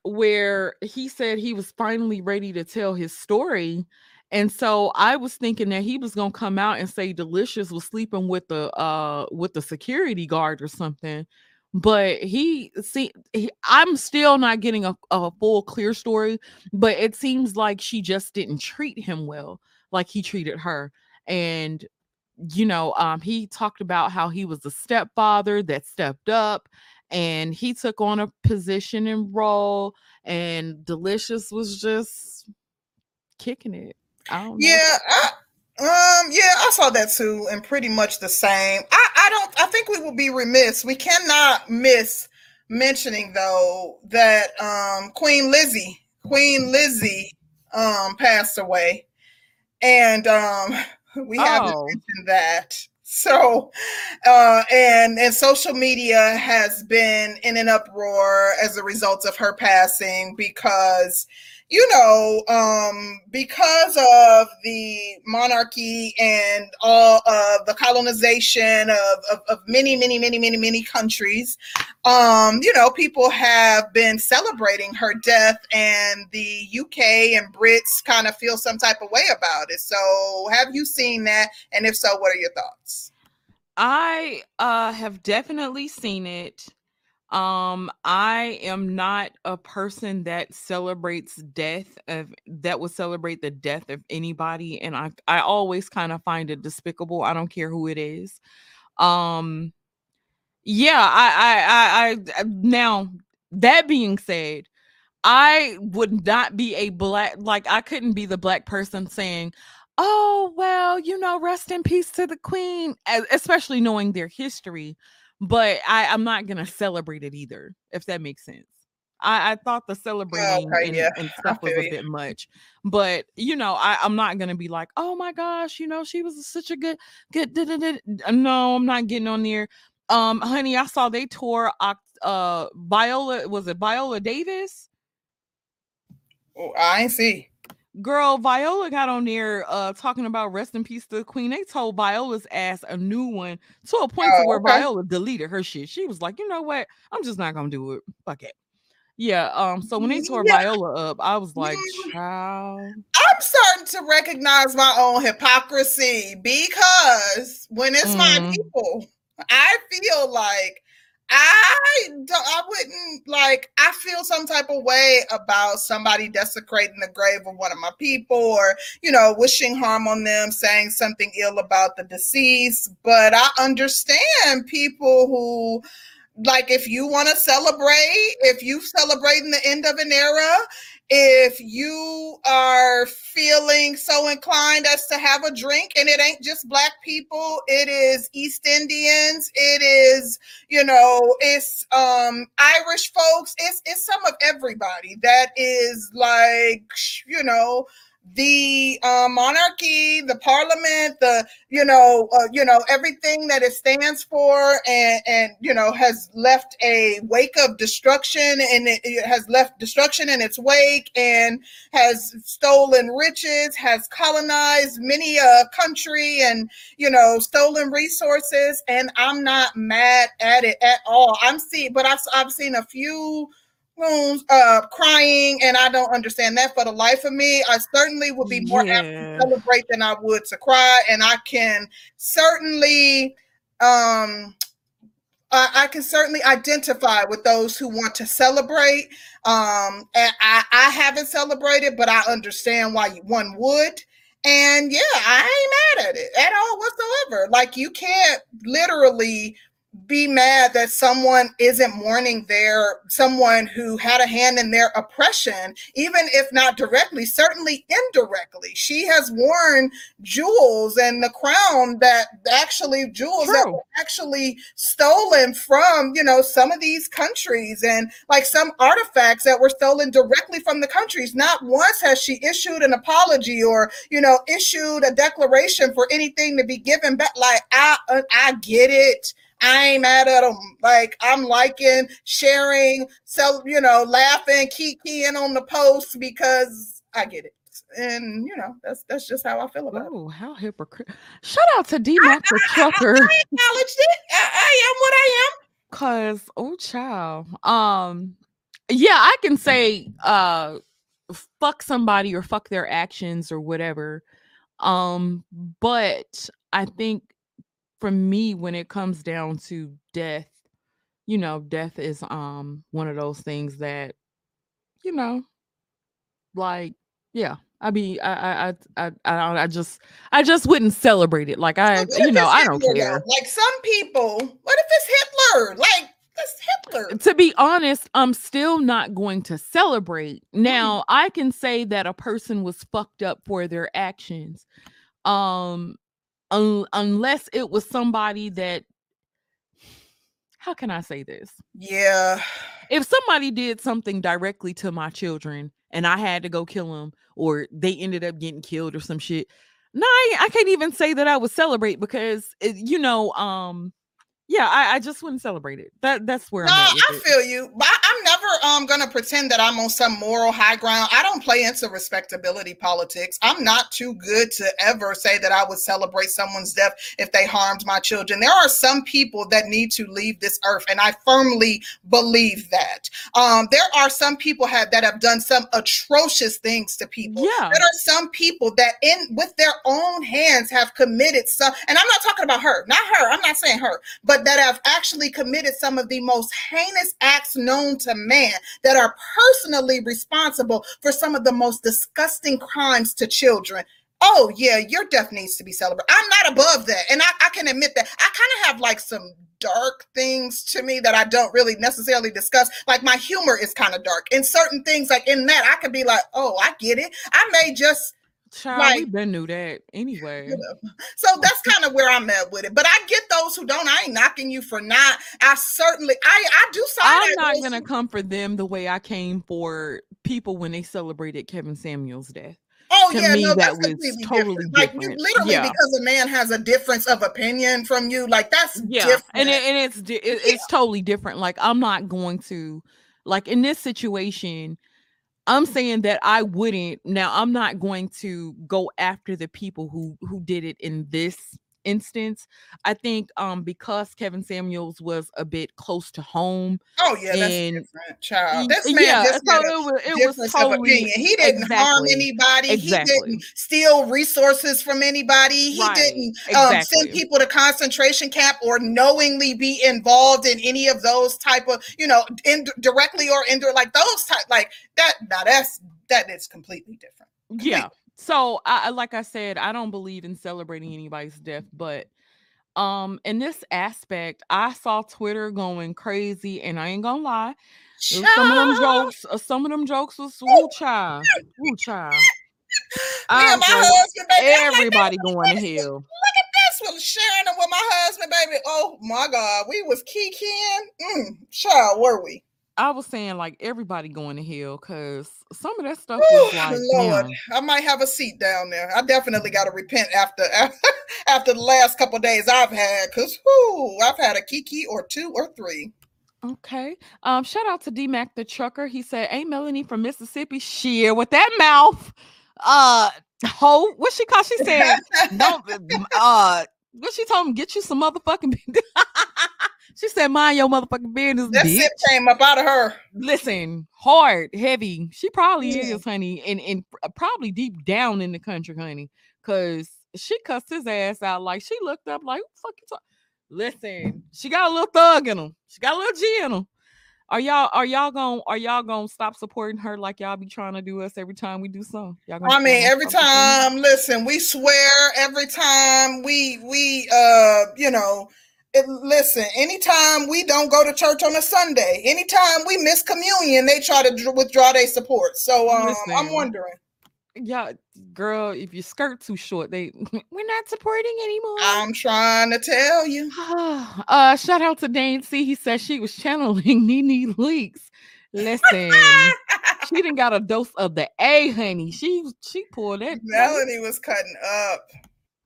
[SPEAKER 1] where he said he was finally ready to tell his story. And so I was thinking that he was gonna come out and say Delicious was sleeping with the uh with the security guard or something. But he see he, I'm still not getting a, a full clear story, but it seems like she just didn't treat him well, like he treated her. And you know, um, he talked about how he was a stepfather that stepped up and he took on a position and role, and Delicious was just kicking it. I don't know.
[SPEAKER 2] Yeah, I, um, yeah, I saw that too, and pretty much the same. I, I don't. I think we will be remiss. We cannot miss mentioning though that um Queen Lizzie, Queen Lizzie, um, passed away, and um, we haven't
[SPEAKER 1] Oh.
[SPEAKER 2] mentioned that. So, uh, and and social media has been in an uproar as a result of her passing because you know, um, because of the monarchy and all of the colonization of, of, of many, many, many, many, many countries, um, you know, people have been celebrating her death, and the UK and Brits kind of feel some type of way about it. So, have you seen that? And if so, what are your thoughts?
[SPEAKER 1] I uh have definitely seen it. Um I am not a person that celebrates death of that would celebrate the death of anybody and I I always kind of find it despicable. I don't care who it is. Um, yeah, I, I, I, I, now that being said, I would not be a black, like, I couldn't be the black person saying, oh, well, you know, rest in peace to the queen, especially knowing their history. But I, I'm not going to celebrate it either, if that makes sense. I, I thought the celebrating okay, and, yeah. and, stuff was a bit much, but you know, I, I'm not gonna be like, oh my gosh, you know, she was such a good, good. Da, da, da. No, I'm not getting on there. Um, honey, I saw they tore uh Viola. Was it Viola Davis?
[SPEAKER 2] Oh, I ain't see.
[SPEAKER 1] Girl, Viola got on there uh talking about rest in peace to the queen. They told Viola's ass a new one to a point oh, to where okay. Viola deleted her shit. She was like, you know what? I'm just not gonna do it. Fuck it. Yeah. Um. So when they tore yeah. Viola up, I was like, "Child."
[SPEAKER 2] I'm starting to recognize my own hypocrisy because when it's mm. my people, I feel like I don't. I wouldn't like. I feel some type of way about somebody desecrating the grave of one of my people, or you know, wishing harm on them, saying something ill about the deceased. But I understand people who like if you want to celebrate, if you celebrating the end of an era, if you are feeling so inclined as to have a drink and it ain't just black people it is east indians it is you know it's um irish folks it's it's some of everybody that is like you know the uh, monarchy, the parliament, the you know, uh, you know everything that it stands for, and and you know has left a wake of destruction, and it, it has left destruction in its wake, and has stolen riches, has colonized many a country, and you know stolen resources. And I'm not mad at it at all. I'm see, but I've I've seen a few rooms uh crying and I don't understand that for the life of me. I certainly would be more yeah. apt to celebrate than I would to cry. And I can certainly um I, I can certainly identify with those who want to celebrate. Um and I, I haven't celebrated, but I understand why one would. And yeah, I ain't mad at it at all whatsoever. Like you can't literally be mad that someone isn't mourning their someone who had a hand in their oppression even if not directly certainly indirectly. She has worn jewels and the crown that actually jewels True. that were actually stolen from you know some of these countries and like some artifacts that were stolen directly from the countries. Not once has she issued an apology or you know issued a declaration for anything to be given back. Like i i get it I ain't mad at them. Like I'm liking, sharing, so you know, laughing, kikiing on the post because I get it. And you know, that's that's just how I feel about
[SPEAKER 1] oh, it. Oh, how hypocrite. Shout out to D Mac the trucker. I, I,
[SPEAKER 2] I acknowledged it. I, I am what I am.
[SPEAKER 1] Cause oh child. Um yeah, I can say uh fuck somebody or fuck their actions or whatever. Um, but I think for me when it comes down to death you know death is um one of those things that you know like yeah i mean i i i i, I just i just wouldn't celebrate it like i you know i don't care.
[SPEAKER 2] like some people what if it's hitler? Like it's hitler.
[SPEAKER 1] To be honest i'm still not going to celebrate. Mm. now i can say that a person was fucked up for their actions um un- unless it was somebody that how can I say this?
[SPEAKER 2] Yeah.
[SPEAKER 1] If somebody did something directly to my children and I had to go kill them or they ended up getting killed or some shit, no, I, I can't even say that I would celebrate because it, you know, um, yeah, I, I, just wouldn't celebrate it. That that's where
[SPEAKER 2] no,
[SPEAKER 1] i
[SPEAKER 2] feel you. But um gonna pretend that I'm on some moral high ground. I don't play into respectability politics. I'm not too good to ever say that I would celebrate someone's death if they harmed my children. There are some people that need to leave this earth, and I firmly believe that. Um, there are some people have that have done some atrocious things to people.
[SPEAKER 1] Yeah.
[SPEAKER 2] There are some people that in with their own hands have committed some, and I'm not talking about her, not her. I'm not saying her, but that have actually committed some of the most heinous acts known to man, that are personally responsible for some of the most disgusting crimes to children. oh yeah, your death needs to be celebrated. I'm not above that. And I, I can admit that I kind of have like some dark things to me that I don't really necessarily discuss. Like my humor is kind of dark. In certain things, like in that, I could be like, oh, I get it. I may just
[SPEAKER 1] Child,
[SPEAKER 2] Like-
[SPEAKER 1] we been knew that anyway.
[SPEAKER 2] you know. So that's kind of where I'm at with it. But I get those who don't. I ain't knocking you for not. I certainly I I do
[SPEAKER 1] I'm not gonna
[SPEAKER 2] who-
[SPEAKER 1] come for them the way I came for people when they celebrated Kevin Samuels' death.
[SPEAKER 2] Oh
[SPEAKER 1] to
[SPEAKER 2] yeah,
[SPEAKER 1] me,
[SPEAKER 2] no,
[SPEAKER 1] that
[SPEAKER 2] that's
[SPEAKER 1] was
[SPEAKER 2] completely
[SPEAKER 1] totally
[SPEAKER 2] different. Like you literally
[SPEAKER 1] Yeah.
[SPEAKER 2] because a man has a difference of opinion from you, like that's
[SPEAKER 1] Yeah,
[SPEAKER 2] different.
[SPEAKER 1] and it, and it's it, it's totally different. Like I'm not going to like in this situation. I'm saying that I wouldn't. Now I'm not going to go after the people who who did it in this instance. I think um because Kevin Samuels was a bit close to home.
[SPEAKER 2] oh yeah, that's different, child. This man
[SPEAKER 1] yeah,
[SPEAKER 2] just
[SPEAKER 1] so it was, it was totally
[SPEAKER 2] opinion. He didn't harm anybody.
[SPEAKER 1] exactly.
[SPEAKER 2] He didn't steal resources from anybody. He
[SPEAKER 1] Right,
[SPEAKER 2] didn't um, send people to concentration camp or knowingly be involved in any of those type of, you know, in, directly or indirectly, like those type, like that. Now that's that is completely different.
[SPEAKER 1] yeah so I like i said i don't believe in celebrating anybody's death but um in this aspect i saw twitter going crazy and i ain't gonna lie some of them jokes uh, some of them jokes was woo child woo child
[SPEAKER 2] my husband, baby. I'm like,
[SPEAKER 1] everybody going to hell
[SPEAKER 2] Look at this was sharing them with my husband, baby. Oh my God, we was kikiing. Mm, child, were we?
[SPEAKER 1] I was saying like everybody going to hell because some of that stuff was like
[SPEAKER 2] Lord,
[SPEAKER 1] damn.
[SPEAKER 2] I might have a seat down there. I definitely got to repent after after the last couple days I've had, cause whoo, I've had a kiki or two or three.
[SPEAKER 1] Okay. Um, shout out to D Mac the trucker. He said, Ain't Melanie from Mississippi? Share with that mouth. Uh ho, what she called? She said, Don't uh what she told him, get you some motherfucking she said, mind your motherfucking business,
[SPEAKER 2] That
[SPEAKER 1] bitch.
[SPEAKER 2] sip came up out of her.
[SPEAKER 1] Listen, hard, heavy. She probably
[SPEAKER 2] Yeah.
[SPEAKER 1] is, honey, and and probably deep down in the country, honey, because she cussed his ass out. Like she looked up, like, who the fuck you talk? Listen, she got a little thug in him. She got a little G in him. Are y'all are y'all gonna are y'all gonna stop supporting her like y'all be trying to do us every time we do something? Y'all gonna,
[SPEAKER 2] I mean, every
[SPEAKER 1] stop supporting her?
[SPEAKER 2] time, listen, we swear every time we we uh you know listen, anytime we don't go to church on a Sunday, anytime we miss communion, they try to dr- withdraw their support. So um, I'm wondering.
[SPEAKER 1] Yeah, girl, if your skirt too short, they we're not supporting anymore.
[SPEAKER 2] I'm trying to tell you.
[SPEAKER 1] uh shout out to C. He said she was channeling NeNe Leakes. Listen, she didn't got a dose of the A, honey. She she pulled it.
[SPEAKER 2] Melanie was cutting up.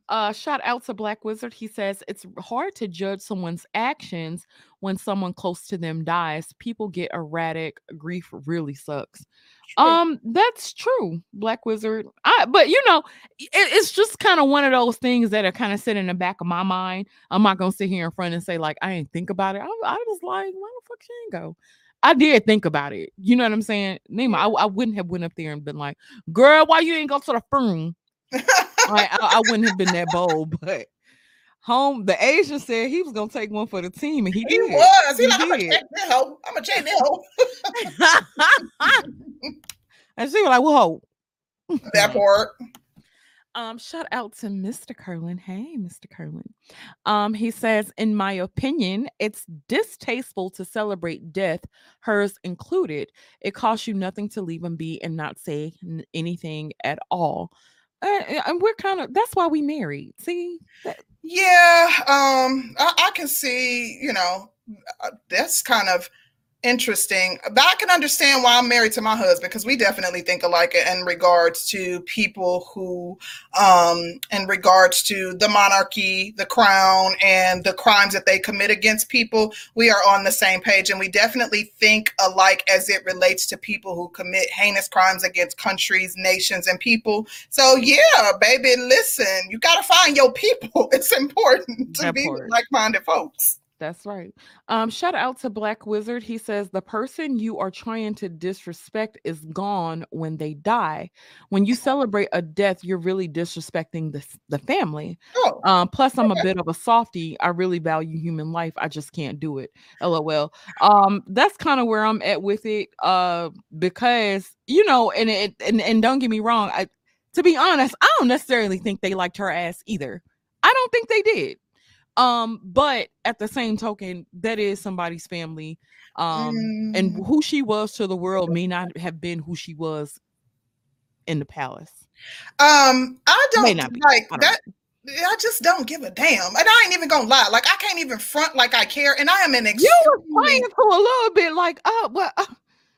[SPEAKER 1] Uh, shout out to Black Wizard. He says it's hard to judge someone's actions when someone close to them dies. People get erratic. Grief really sucks.
[SPEAKER 2] True.
[SPEAKER 1] Um, that's true, Black Wizard. I but you know, it, it's just kind of one of those things that are kind of sit in the back of my mind. I'm not gonna sit here in front and say like I ain't think about it. I, I was like, why the fuck she ain't go? I did think about it. You know what I'm saying? Nima, I, I wouldn't have went up there and been like, girl, why you ain't go to the firm? I, I wouldn't have been that bold, but home the Asian said he was gonna take one for the team, and he,
[SPEAKER 2] he
[SPEAKER 1] did.
[SPEAKER 2] was. He,
[SPEAKER 1] He
[SPEAKER 2] like, I'm gonna
[SPEAKER 1] did.
[SPEAKER 2] check that hoe. I'm gonna check that hoe.
[SPEAKER 1] and she was like, "Whoa!"
[SPEAKER 2] That part.
[SPEAKER 1] Um, shout out to Mr. Curlin. Hey, Mr. Curlin. Um, he says, in my opinion, it's distasteful to celebrate death, hers included. It costs you nothing to leave them be and not say n- anything at all. Uh, and we're kind of that's why we married. See,
[SPEAKER 2] Yeah, um, I, I can see, you know, uh, that's kind of interesting. But I can understand why I'm married to my husband because we definitely think alike in regards to people who, um, in regards to the monarchy, the crown, and the crimes that they commit against people. We are on the same page, and we definitely think alike as it relates to people who commit heinous crimes against countries, nations, and people. So yeah, baby, listen, you gotta find your people. It's important to
[SPEAKER 1] That
[SPEAKER 2] be like-minded folks.
[SPEAKER 1] That's right. Um, shout out to Black Wizard. He says the person you are trying to disrespect is gone when they die. When you celebrate a death, you're really disrespecting the the family.
[SPEAKER 2] Oh,
[SPEAKER 1] Um, plus, I'm a bit of a softie. I really value human life. I just can't do it. LOL. Um, that's kind of where I'm at with it. Uh, because you know, and it and, and don't get me wrong, I to be honest, I don't necessarily think they liked her ass either. I don't think they did. Um, but at the same token, that is somebody's family. Um, and
[SPEAKER 2] Mm.
[SPEAKER 1] who she was to the world may not have been who she was in the palace.
[SPEAKER 2] Um, I don't
[SPEAKER 1] not be.
[SPEAKER 2] like
[SPEAKER 1] I don't
[SPEAKER 2] that. I just don't give a damn, and I ain't even gonna lie. Like I can't even front like I care, and I am an
[SPEAKER 1] You were
[SPEAKER 2] extremely
[SPEAKER 1] playing to a little bit like, oh, well, uh,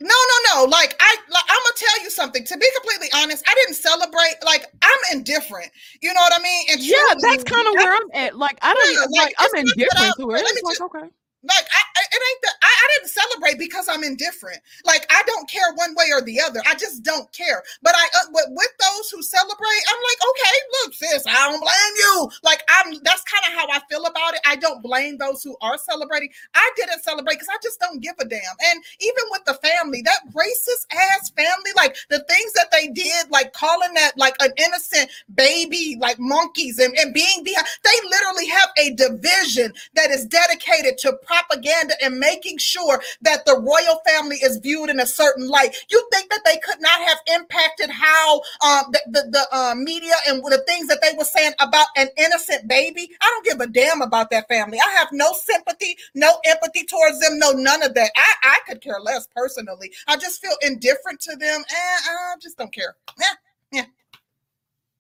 [SPEAKER 2] no, no, no. Like I, like, I'm gonna tell you something. To be completely honest, I didn't celebrate. Like I'm indifferent. You know what I mean? And
[SPEAKER 1] yeah, that's kind of where I'm at. Like, I don't
[SPEAKER 2] Yeah,
[SPEAKER 1] like,
[SPEAKER 2] like,
[SPEAKER 1] I'm
[SPEAKER 2] it's not that
[SPEAKER 1] indifferent
[SPEAKER 2] I-
[SPEAKER 1] to it. It's like,
[SPEAKER 2] just-
[SPEAKER 1] okay.
[SPEAKER 2] Like I, it ain't that I, I didn't celebrate because I'm indifferent. Like I don't care one way or the other. I just don't care. But I uh, but with those who celebrate, I'm like, okay, look, sis, I don't blame you. Like I'm that's kind of how I feel about it. I don't blame those who are celebrating. I didn't celebrate because I just don't give a damn. And even with the family, that racist ass family, like the things that they did, like calling that like an innocent baby, like monkeys and, and being behind, they literally have a division that is dedicated to propaganda and making sure that the royal family is viewed in a certain light. You think that they could not have impacted how um, the, the, the uh, media and the things that they were saying about an innocent baby? I don't give a damn about that family. I have no sympathy, no empathy towards them, no none of that. I, I could care less personally. I just feel indifferent to them and I just don't care. Yeah, yeah.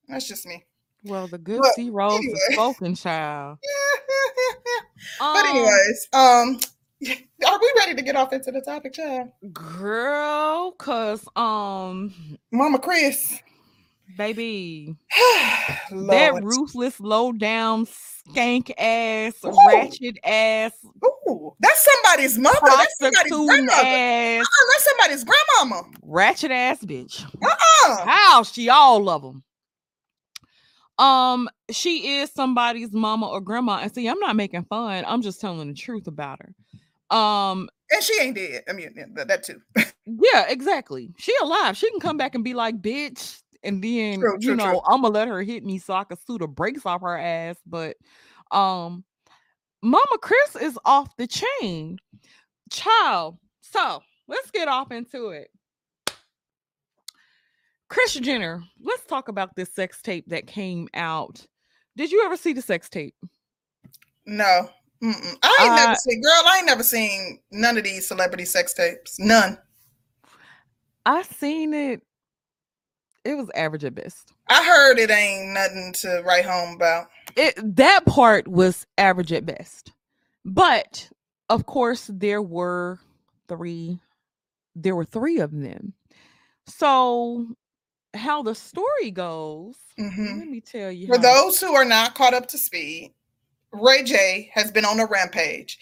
[SPEAKER 2] That's just me.
[SPEAKER 1] Well, the good
[SPEAKER 2] But
[SPEAKER 1] sea rose
[SPEAKER 2] anyway.
[SPEAKER 1] is spoken, child.
[SPEAKER 2] but
[SPEAKER 1] Um,
[SPEAKER 2] anyways, um, are we ready to get off into the topic, child?
[SPEAKER 1] girl, cause um,
[SPEAKER 2] Mama Kris.
[SPEAKER 1] baby, that ruthless, low down, skank ass,
[SPEAKER 2] Ooh.
[SPEAKER 1] ratchet ass,
[SPEAKER 2] Ooh, that's somebody's mother. That's somebody's grandmother.
[SPEAKER 1] ass,
[SPEAKER 2] Uh-uh, that's somebody's grandmama.
[SPEAKER 1] ratchet ass bitch.
[SPEAKER 2] Uh-uh.
[SPEAKER 1] How she all of them. Um, she is somebody's mama or grandma, and see, I'm not making fun. I'm just telling the truth about her. Um,
[SPEAKER 2] And she ain't dead. I mean, that, too.
[SPEAKER 1] yeah, exactly. She alive. She can come back and be like, bitch, and then
[SPEAKER 2] True,
[SPEAKER 1] you know
[SPEAKER 2] true.
[SPEAKER 1] I'm gonna let her hit me so I can sue the brakes off her ass. But um, Mama Kris is off the chain, child. So let's get off into it. Kris Jenner, let's talk about this sex tape that came out. Did you ever see the sex tape?
[SPEAKER 2] No. Mm-mm. I ain't never
[SPEAKER 1] Uh,
[SPEAKER 2] seen, girl, I ain't never seen none of these celebrity sex tapes. None.
[SPEAKER 1] I seen it. It was average at best.
[SPEAKER 2] I heard it ain't nothing to write home about.
[SPEAKER 1] it that part was average at best but of course there were three there were three of them so how the story goes
[SPEAKER 2] Mhm.
[SPEAKER 1] let me tell you
[SPEAKER 2] For
[SPEAKER 1] how-
[SPEAKER 2] those who are not caught up to speed, Ray J has been on a rampage.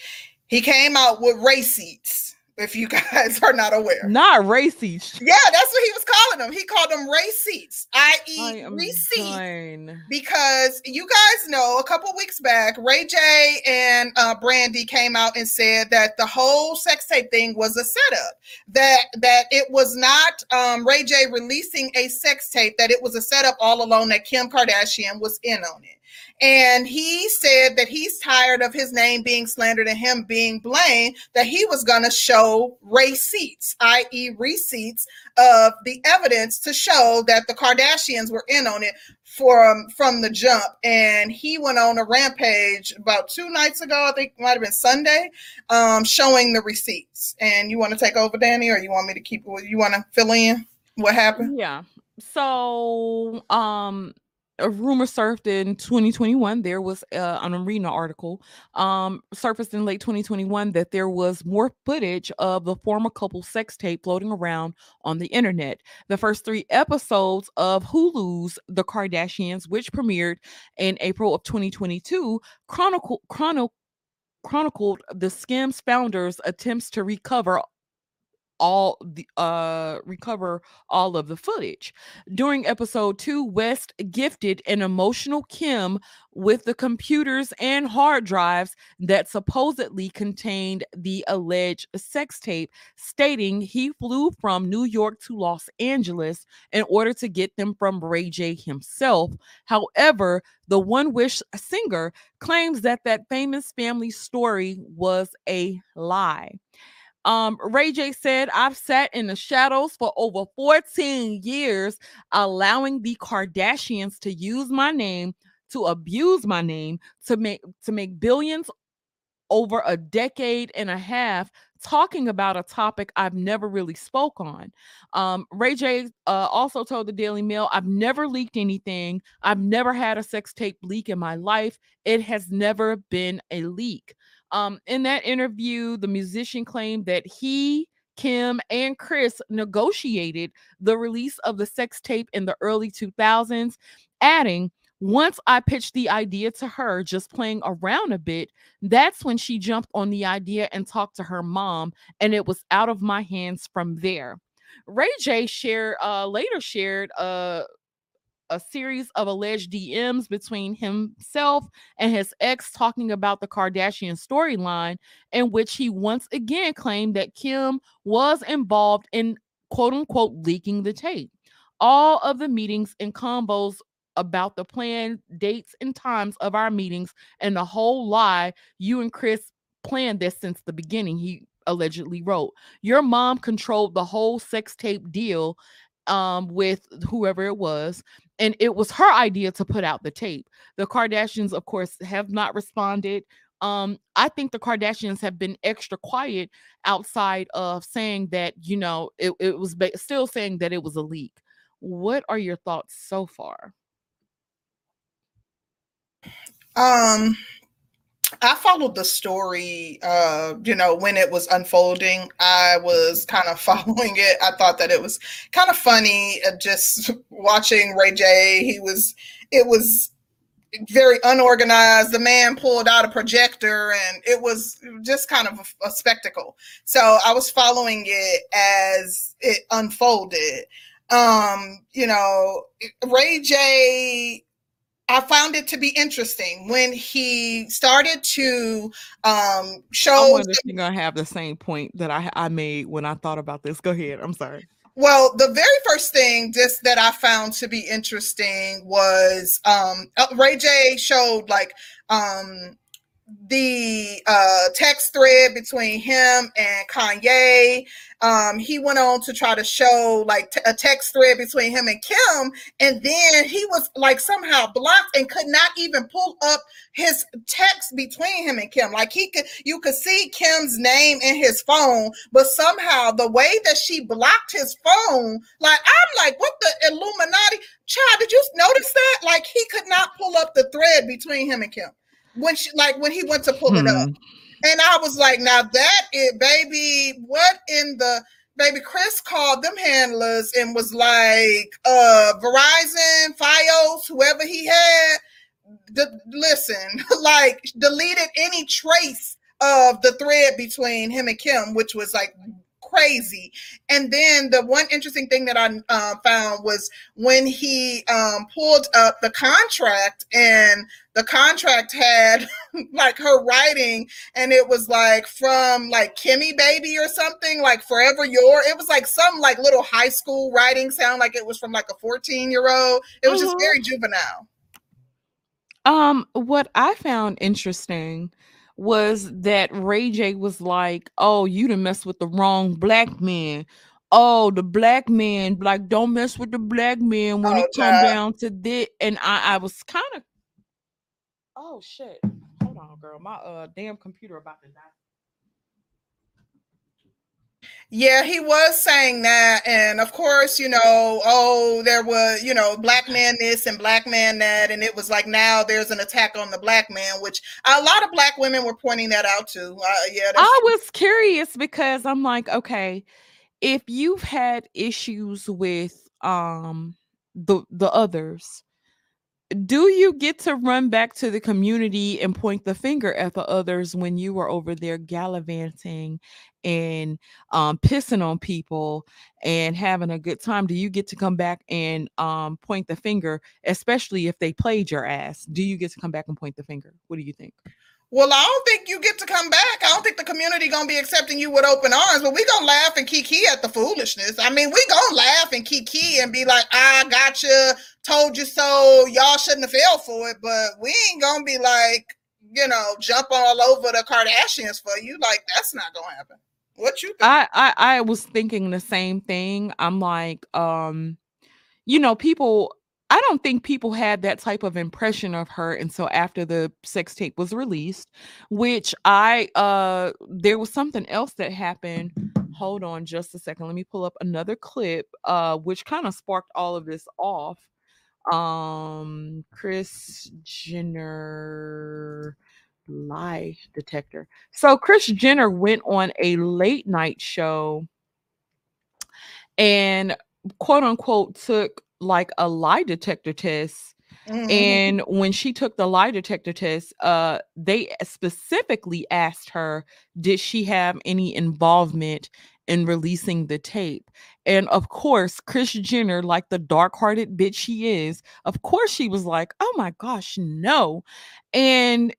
[SPEAKER 2] He came out with receipts, if you guys are not aware.
[SPEAKER 1] not racy
[SPEAKER 2] Yeah, that's what he was calling them. He called them receipts,
[SPEAKER 1] I
[SPEAKER 2] i.e.,
[SPEAKER 1] done.
[SPEAKER 2] because you guys know a couple weeks back, Ray J and uh, Brandy came out and said that the whole sex tape thing was a setup. That that it was not um, Ray J releasing a sex tape. That it was a setup all along. That Kim Kardashian was in on it. And he said that he's tired of his name being slandered and him being blamed, that he was going to show receipts, i.e., receipts of the evidence to show that the Kardashians were in on it from from the jump. And he went on a rampage about two nights ago, I think might have been Sunday, um, showing the receipts. And you want to take over, Danny, or you want me to keep you want to fill in what happened?
[SPEAKER 1] Yeah. So, um, a rumor surfaced in 2021. There was uh, an arena article um, surfaced in late 2021 that there was more footage of the former couple sex tape floating around on the internet. The first three episodes of Hulu's The Kardashians, which premiered in April of 2022, chronicle chronicle chronicled the SKIMS founders' attempts to recover all the uh recover all of the footage. During episode 2, West gifted an emotional Kim with the computers and hard drives that supposedly contained the alleged sex tape, stating he flew from New York to Los Angeles in order to get them from Ray J himself. However, the One Wish singer claims that that famous family story was a lie. Um, Ray J said, I've sat in the shadows for over 14 years, allowing the Kardashians to use my name, to abuse my name, to make to make billions over a decade and a half talking about a topic I've never really spoke on. Um, Ray J uh, also told the Daily Mail, I've never leaked anything. I've never had a sex tape leak in my life. It has never been a leak. Um, in that interview, the musician claimed that he, Kim, and Kris negotiated the release of the sex tape in the early 2000s, adding, once I pitched the idea to her, just playing around a bit, that's when she jumped on the idea and talked to her mom, and it was out of my hands from there. Ray J shared uh, later shared uh, a series of alleged DMs between himself and his ex talking about the Kardashian storyline, in which he once again claimed that Kim was involved in quote unquote leaking the tape. All of the meetings and combos about the planned dates and times of our meetings and the whole lie you and Kris planned this since the beginning. He allegedly wrote, Your mom controlled the whole sex tape deal um, with whoever it was. And it was her idea to put out the tape. The Kardashians, of course, have not responded. Um, I think the Kardashians have been extra quiet outside of saying that, you know, it, it was ba- still saying that it was a leak. What are your thoughts so far?
[SPEAKER 2] Um, I followed the story, uh, you know, when it was unfolding. I was kind of following it. I thought that it was kind of funny uh, just watching Ray J. He was, it was very unorganized. The man pulled out a projector and it was just kind of a, a spectacle. So I was following it as it unfolded. Um, you know, Ray J I found it to be interesting when he started to um, show. I
[SPEAKER 1] wonder if you're gonna have the same point that I, I made when I thought about this. Go ahead. I'm sorry.
[SPEAKER 2] Well, the very first thing just that I found to be interesting was um, uh, Ray J showed like um, the uh, text thread between him and Kanye. Um, he went on to try to show like t- a text thread between him and Kim, and then he was like somehow blocked and could not even pull up his text between him and Kim. Like he could, you could see Kim's name in his phone, but somehow the way that she blocked his phone, like I'm like, what the Illuminati? Child, did you notice that? Like he could not pull up the thread between him and Kim when she like when he went to pull hmm. it up. Hmm. And I was like, now that it, baby, what in the baby Kris called them handlers and was like, uh Verizon, Fios, whoever he had, d- listen, like deleted any trace of the thread between him and Kim, which was like crazy. And then the one interesting thing that I uh, found was when he um, pulled up the contract, and the contract had like her writing, and it was like from like Kimmy Baby or something, like Forever Your. It was like some like little high school writing, sound like it was from like a 14 year old. It was just uh-huh. very juvenile.
[SPEAKER 1] Um, what I found interesting was that Ray J was like, "Oh, you done mess with the wrong black man." Oh, the black man, like, don't mess with the black man when oh, it come down to this. And I, I was kind of, oh shit, hold on, girl, my uh damn computer about to die.
[SPEAKER 2] Yeah, he was saying that. And of course, you know, oh, there was, you know, black man this and black man that. And it was like now there's an attack on the black man, which a lot of black women were pointing that out to. Uh, yeah.
[SPEAKER 1] I was curious because I'm like, okay, if you've had issues with um the the others, do you get to run back to the community and point the finger at the others when you were over there gallivanting and um, pissing on people and having a good time? Do you get to come back and um, point the finger, especially if they played your ass? Do you get to come back and point the finger? What do you think?
[SPEAKER 2] Well, I don't think you get to come back. I don't think the community gonna be accepting you with open arms, but we gonna laugh and kiki at the foolishness. I mean, we gonna laugh and kiki and be like, I got you, told you so, y'all shouldn't have fell for it, but we ain't gonna be like, you know, jump all over the Kardashians for you. Like, that's not gonna happen. What you think?
[SPEAKER 1] I, I I was thinking the same thing. I'm like, um, you know, people. I don't think people had that type of impression of her until after the sex tape was released, which I uh there was something else that happened. Hold on just a second. Let me pull up another clip uh which kind of sparked all of this off. Um Kris Jenner lie detector. So Kris Jenner went on a late night show and quote unquote took like a lie detector test.
[SPEAKER 2] Mhm.
[SPEAKER 1] And when she took the lie detector test, uh, they specifically asked her, did she have any involvement in releasing the tape? And of course, Kris Jenner, like the dark-hearted bitch she is, of course she was like, "Oh my gosh, no!" And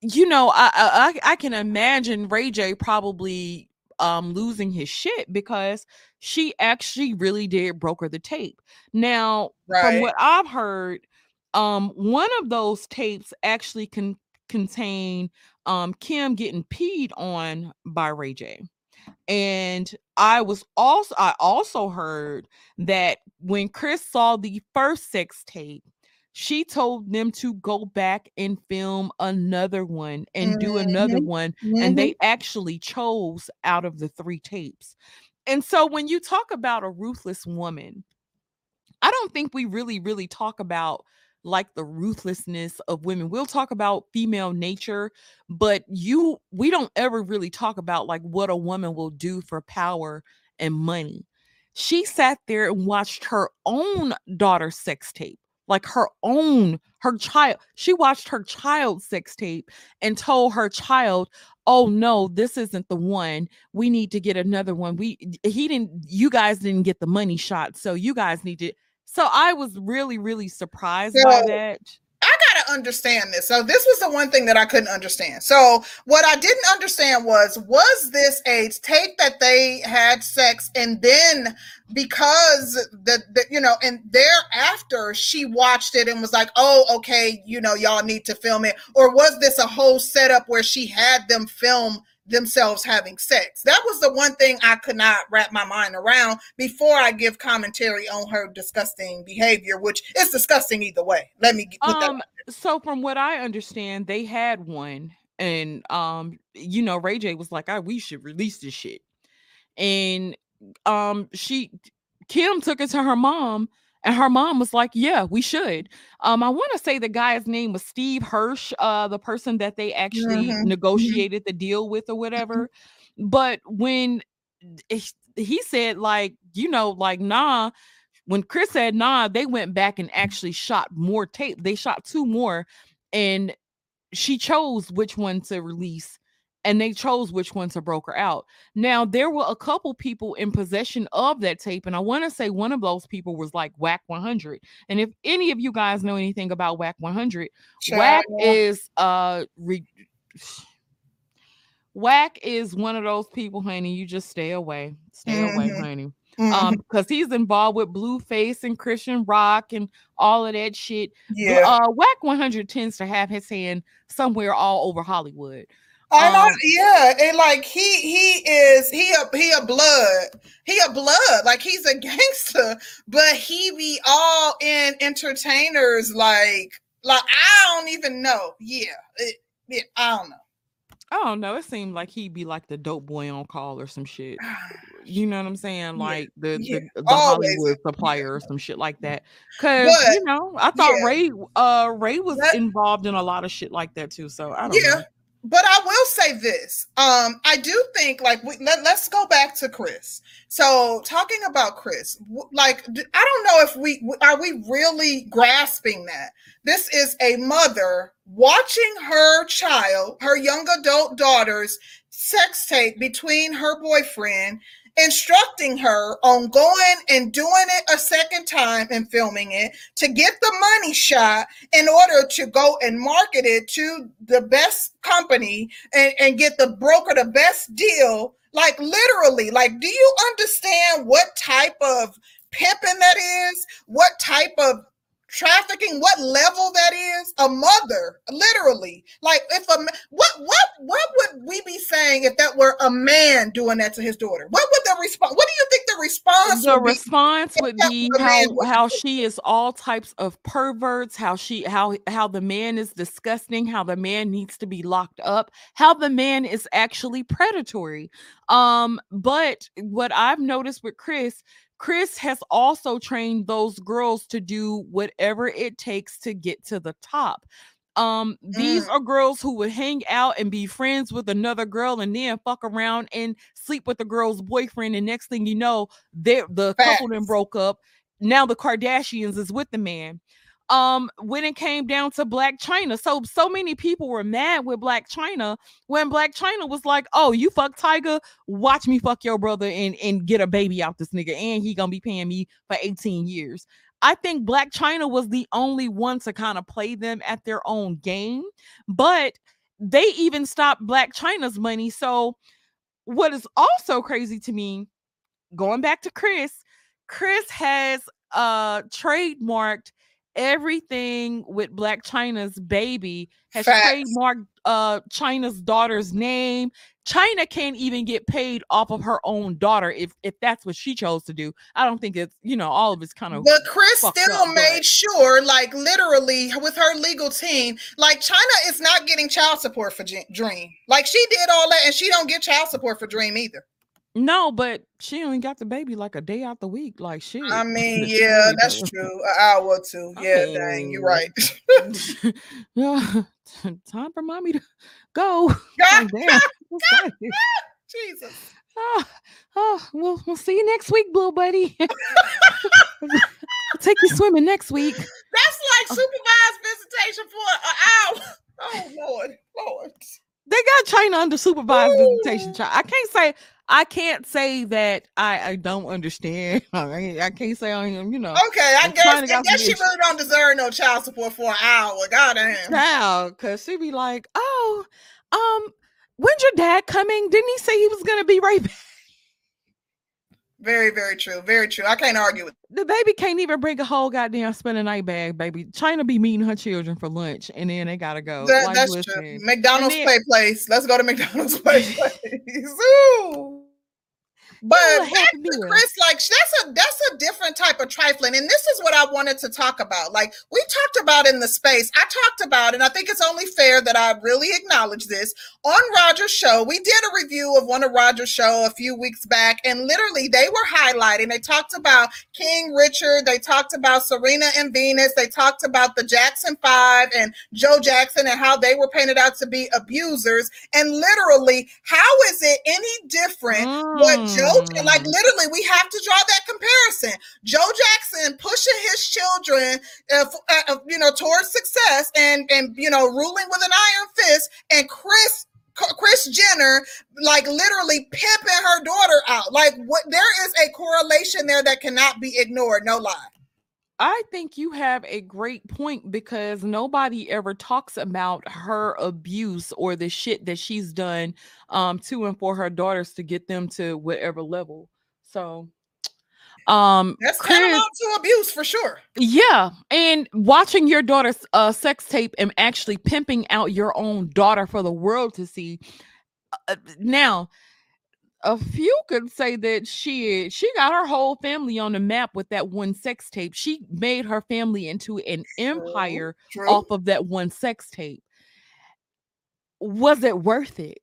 [SPEAKER 1] you know, I I, I can imagine Ray J probably um losing his shit because she actually really did broker the tape. Now, from what I've heard, um, one of those tapes actually can contain um Kim getting peed on by Ray J. And I was also I also heard that when Kris saw the first sex tape, she told them to go back and film another one and do another
[SPEAKER 2] Mhm.
[SPEAKER 1] one.
[SPEAKER 2] Mhm.
[SPEAKER 1] And they actually chose out of the three tapes. And so when you talk about a ruthless woman, I don't think we really, really talk about like the ruthlessness of women. We'll talk about female nature, but you we don't ever really talk about like what a woman will do for power and money. She sat there and watched her own daughter's sex tape, like her own, her child. She watched her child's sex tape and told her child, "Oh no, this isn't the one. We need to get another one. We he didn't you guys didn't get the money shot, so you guys need to so I was really, really surprised by that.
[SPEAKER 2] Understand this. So this was the one thing that I couldn't understand. So what I didn't understand was was this a tape that they had sex and then because the, the you know and thereafter she watched it and was like, oh okay, you know y'all need to film it, or was this a whole setup where she had them film themselves having sex? That was the one thing I could not wrap my mind around before I give commentary on her disgusting behavior, which is disgusting either way. Let me put that
[SPEAKER 1] Um, so from what I understand, they had one, and um, you know, Ray J was like, "I we should release this shit," and um, she Kim took it to her mom, and her mom was like, "Yeah, we should." Um, I want to say the guy's name was Steve Hirsch, uh, the person that they actually
[SPEAKER 2] Mhm, mhm.
[SPEAKER 1] negotiated the deal with or whatever. But when he said, like, you know, like, nah, when Kris said nah, they went back and actually shot more tape. They shot two more, and she chose which one to release, and they chose which one to broker out. Now there were a couple people in possession of that tape, and I want to say one of those people was like Wack 100. And if any of you guys know anything about Wack 100, Whack
[SPEAKER 2] Child.
[SPEAKER 1] is uh re- Whack is one of those people, honey. You just stay away, stay away,
[SPEAKER 2] Mhm.
[SPEAKER 1] honey
[SPEAKER 2] Mhm.
[SPEAKER 1] um because he's involved with Blueface and Chrisean Rock and all of that shit.
[SPEAKER 2] Yeah.
[SPEAKER 1] uh Wack 100 tends to have his hand somewhere all over Hollywood.
[SPEAKER 2] I know,
[SPEAKER 1] um,
[SPEAKER 2] yeah, and like he he is he a he a blood he a blood like he's a gangster, but he be all in entertainers like like I don't even know. Yeah, it, yeah I don't know.
[SPEAKER 1] I don't know. It seemed like he'd be like the dope boy on call or some shit. You know what I'm saying? Like the
[SPEAKER 2] yeah,
[SPEAKER 1] the, the. Hollywood supplier or some shit like that. Cause
[SPEAKER 2] But,
[SPEAKER 1] you know, I thought
[SPEAKER 2] yeah.
[SPEAKER 1] Ray uh Ray was
[SPEAKER 2] That-
[SPEAKER 1] involved in a lot of shit like that too. So I don't
[SPEAKER 2] Yeah,
[SPEAKER 1] know.
[SPEAKER 2] But I will say this. Um, I do think like we let, let's go back to Kris. So talking about Kris, like I don't know if we are we really grasping that this is a mother watching her child, her young adult daughter's sex tape between her boyfriend, instructing her on going and doing it a second time and filming it to get the money shot in order to go and market it to the best company and, and get the broker the best deal. Like literally, like, do you understand what type of pimping that is? What type of trafficking what level that is? A mother literally. Like if a what what what would we be saying if that were a man doing that to his daughter? What would the response what do you think the response
[SPEAKER 1] the
[SPEAKER 2] would be
[SPEAKER 1] response
[SPEAKER 2] if
[SPEAKER 1] would be how how she is all types of perverts how she how how the man is disgusting how the man needs to be locked up how the man is actually predatory. Um but what i've noticed with Kris Kris has also trained those girls to do whatever it takes to get to the top. Um these
[SPEAKER 2] Mm,
[SPEAKER 1] are girls who would hang out and be friends with another girl and then fuck around and sleep with the girl's boyfriend and next thing you know they the couple then broke up. Now the kardashians is with the man um when it came down to Blac Chyna. So so many people were mad with Blac Chyna when Blac Chyna was like oh you fuck Tyga watch me fuck your brother and and get a baby out this nigga and he gonna be paying me for 18 years. I think Blac Chyna was the only one to kind of play them at their own game but they even stopped Blac Chyna's money. So what is also crazy to me going back to Kris, Kris has uh trademarked everything with Blac Chyna's baby, has
[SPEAKER 2] facts
[SPEAKER 1] trademarked uh Chyna's daughter's name. Chyna can't even get paid off of her own daughter if if that's what she chose to do. I don't think it's you know all of it's kind of
[SPEAKER 2] But
[SPEAKER 1] Kris
[SPEAKER 2] still
[SPEAKER 1] up, but
[SPEAKER 2] made sure, like literally, with her legal team, like Chyna is not getting child support for Dream. Like she did all that, and she don't get child support for Dream either.
[SPEAKER 1] No, but she only got the baby like a day out the week. Like shit.
[SPEAKER 2] I mean, yeah, that's true. An hour or two.
[SPEAKER 1] I
[SPEAKER 2] Yeah, dang, you're
[SPEAKER 1] oh.
[SPEAKER 2] right.
[SPEAKER 1] yeah, time for mommy to go.
[SPEAKER 2] God,
[SPEAKER 1] Like, damn, what's that?
[SPEAKER 2] Jesus.
[SPEAKER 1] Oh, oh, we'll we'll see you next week, Blue Buddy. I'll take you swimming next week.
[SPEAKER 2] That's like
[SPEAKER 1] Oh,
[SPEAKER 2] supervised visitation for an hour. Oh Lord, Lord.
[SPEAKER 1] They got Chyna under supervised visitation.
[SPEAKER 2] Ooh.
[SPEAKER 1] Chi- I can't say I can't say that I I don't understand. I, I can't say I am. You know,
[SPEAKER 2] Okay, I guess I guess she really don't deserve no child support for an hour. Goddamn.
[SPEAKER 1] Child, cause she be like, oh, um, when's your dad coming? Didn't he say he was gonna be right back?
[SPEAKER 2] Very, very true. Very true. I can't argue with
[SPEAKER 1] The baby can't even bring a whole goddamn spend a night bag, baby. Chyna be meeting her children for lunch and then they gotta go.
[SPEAKER 2] that.
[SPEAKER 1] Like,
[SPEAKER 2] That's true.
[SPEAKER 1] listen. And
[SPEAKER 2] McDonald's
[SPEAKER 1] then
[SPEAKER 2] play place. Let's go to McDonald's play place. Ooh. But back to. Kris, like that's a that's a different type of trifling, and this is what I wanted to talk about. Like we talked about in the space, I talked about, and I think it's only fair that I really acknowledge this on Roger's show. We did a review of one of Roger's show a few weeks back, and literally they were highlighting. They talked about King Richard, they talked about Serena and Venus, they talked about the Jackson Five and Joe Jackson, and how they were painted out to be abusers. And literally, how is it any different? what Joe like
[SPEAKER 1] Mm.
[SPEAKER 2] literally we have to draw that comparison. Joe Jackson pushing his children uh, uh, uh, you know towards success and and you know ruling with an iron fist and Kris Kris Jenner like literally pimping her daughter out. Like what there is a correlation there that cannot be ignored, no lie.
[SPEAKER 1] I think you have a great point because nobody ever talks about her abuse or the shit that she's done um to and for her daughters to get them to whatever level. So um
[SPEAKER 2] That's tantamount to abuse for sure.
[SPEAKER 1] yeah, and watching your daughter's uh sex tape and actually pimping out your own daughter for the world to see. Uh, now, a few could say that she she got her whole family on the map with that one sex tape. She made her family into an empire
[SPEAKER 2] True.
[SPEAKER 1] off of that one sex tape. Was it worth it?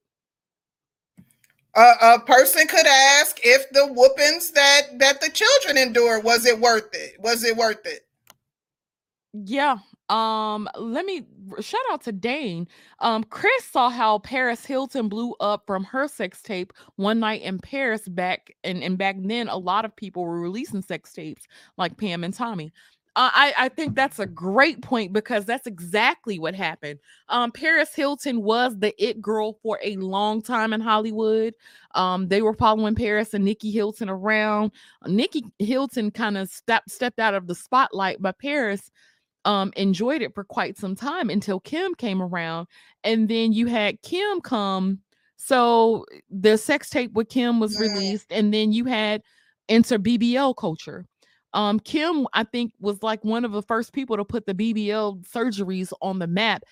[SPEAKER 2] a, a person could ask if the whoopings that that the children endure was it worth it was it worth it
[SPEAKER 1] Yeah. Um, let me shout out to Dane. Um, Kris saw how Paris Hilton blew up from her sex tape one night in Paris back and, and back then a lot of people were releasing sex tapes like Pam and Tommy. Uh, I, I think that's a great point because that's exactly what happened. Um, Paris Hilton was the it girl for a long time in Hollywood. Um, they were following Paris and Nicky Hilton around. Nicky Hilton kind of stepped stepped out of the spotlight, but Paris um enjoyed it for quite some time until Kim came around and then you had Kim come so the sex tape with Kim was released and then you had enter BBL culture Um, Kim, I think, was like one of the first people to put the BBL surgeries on the map.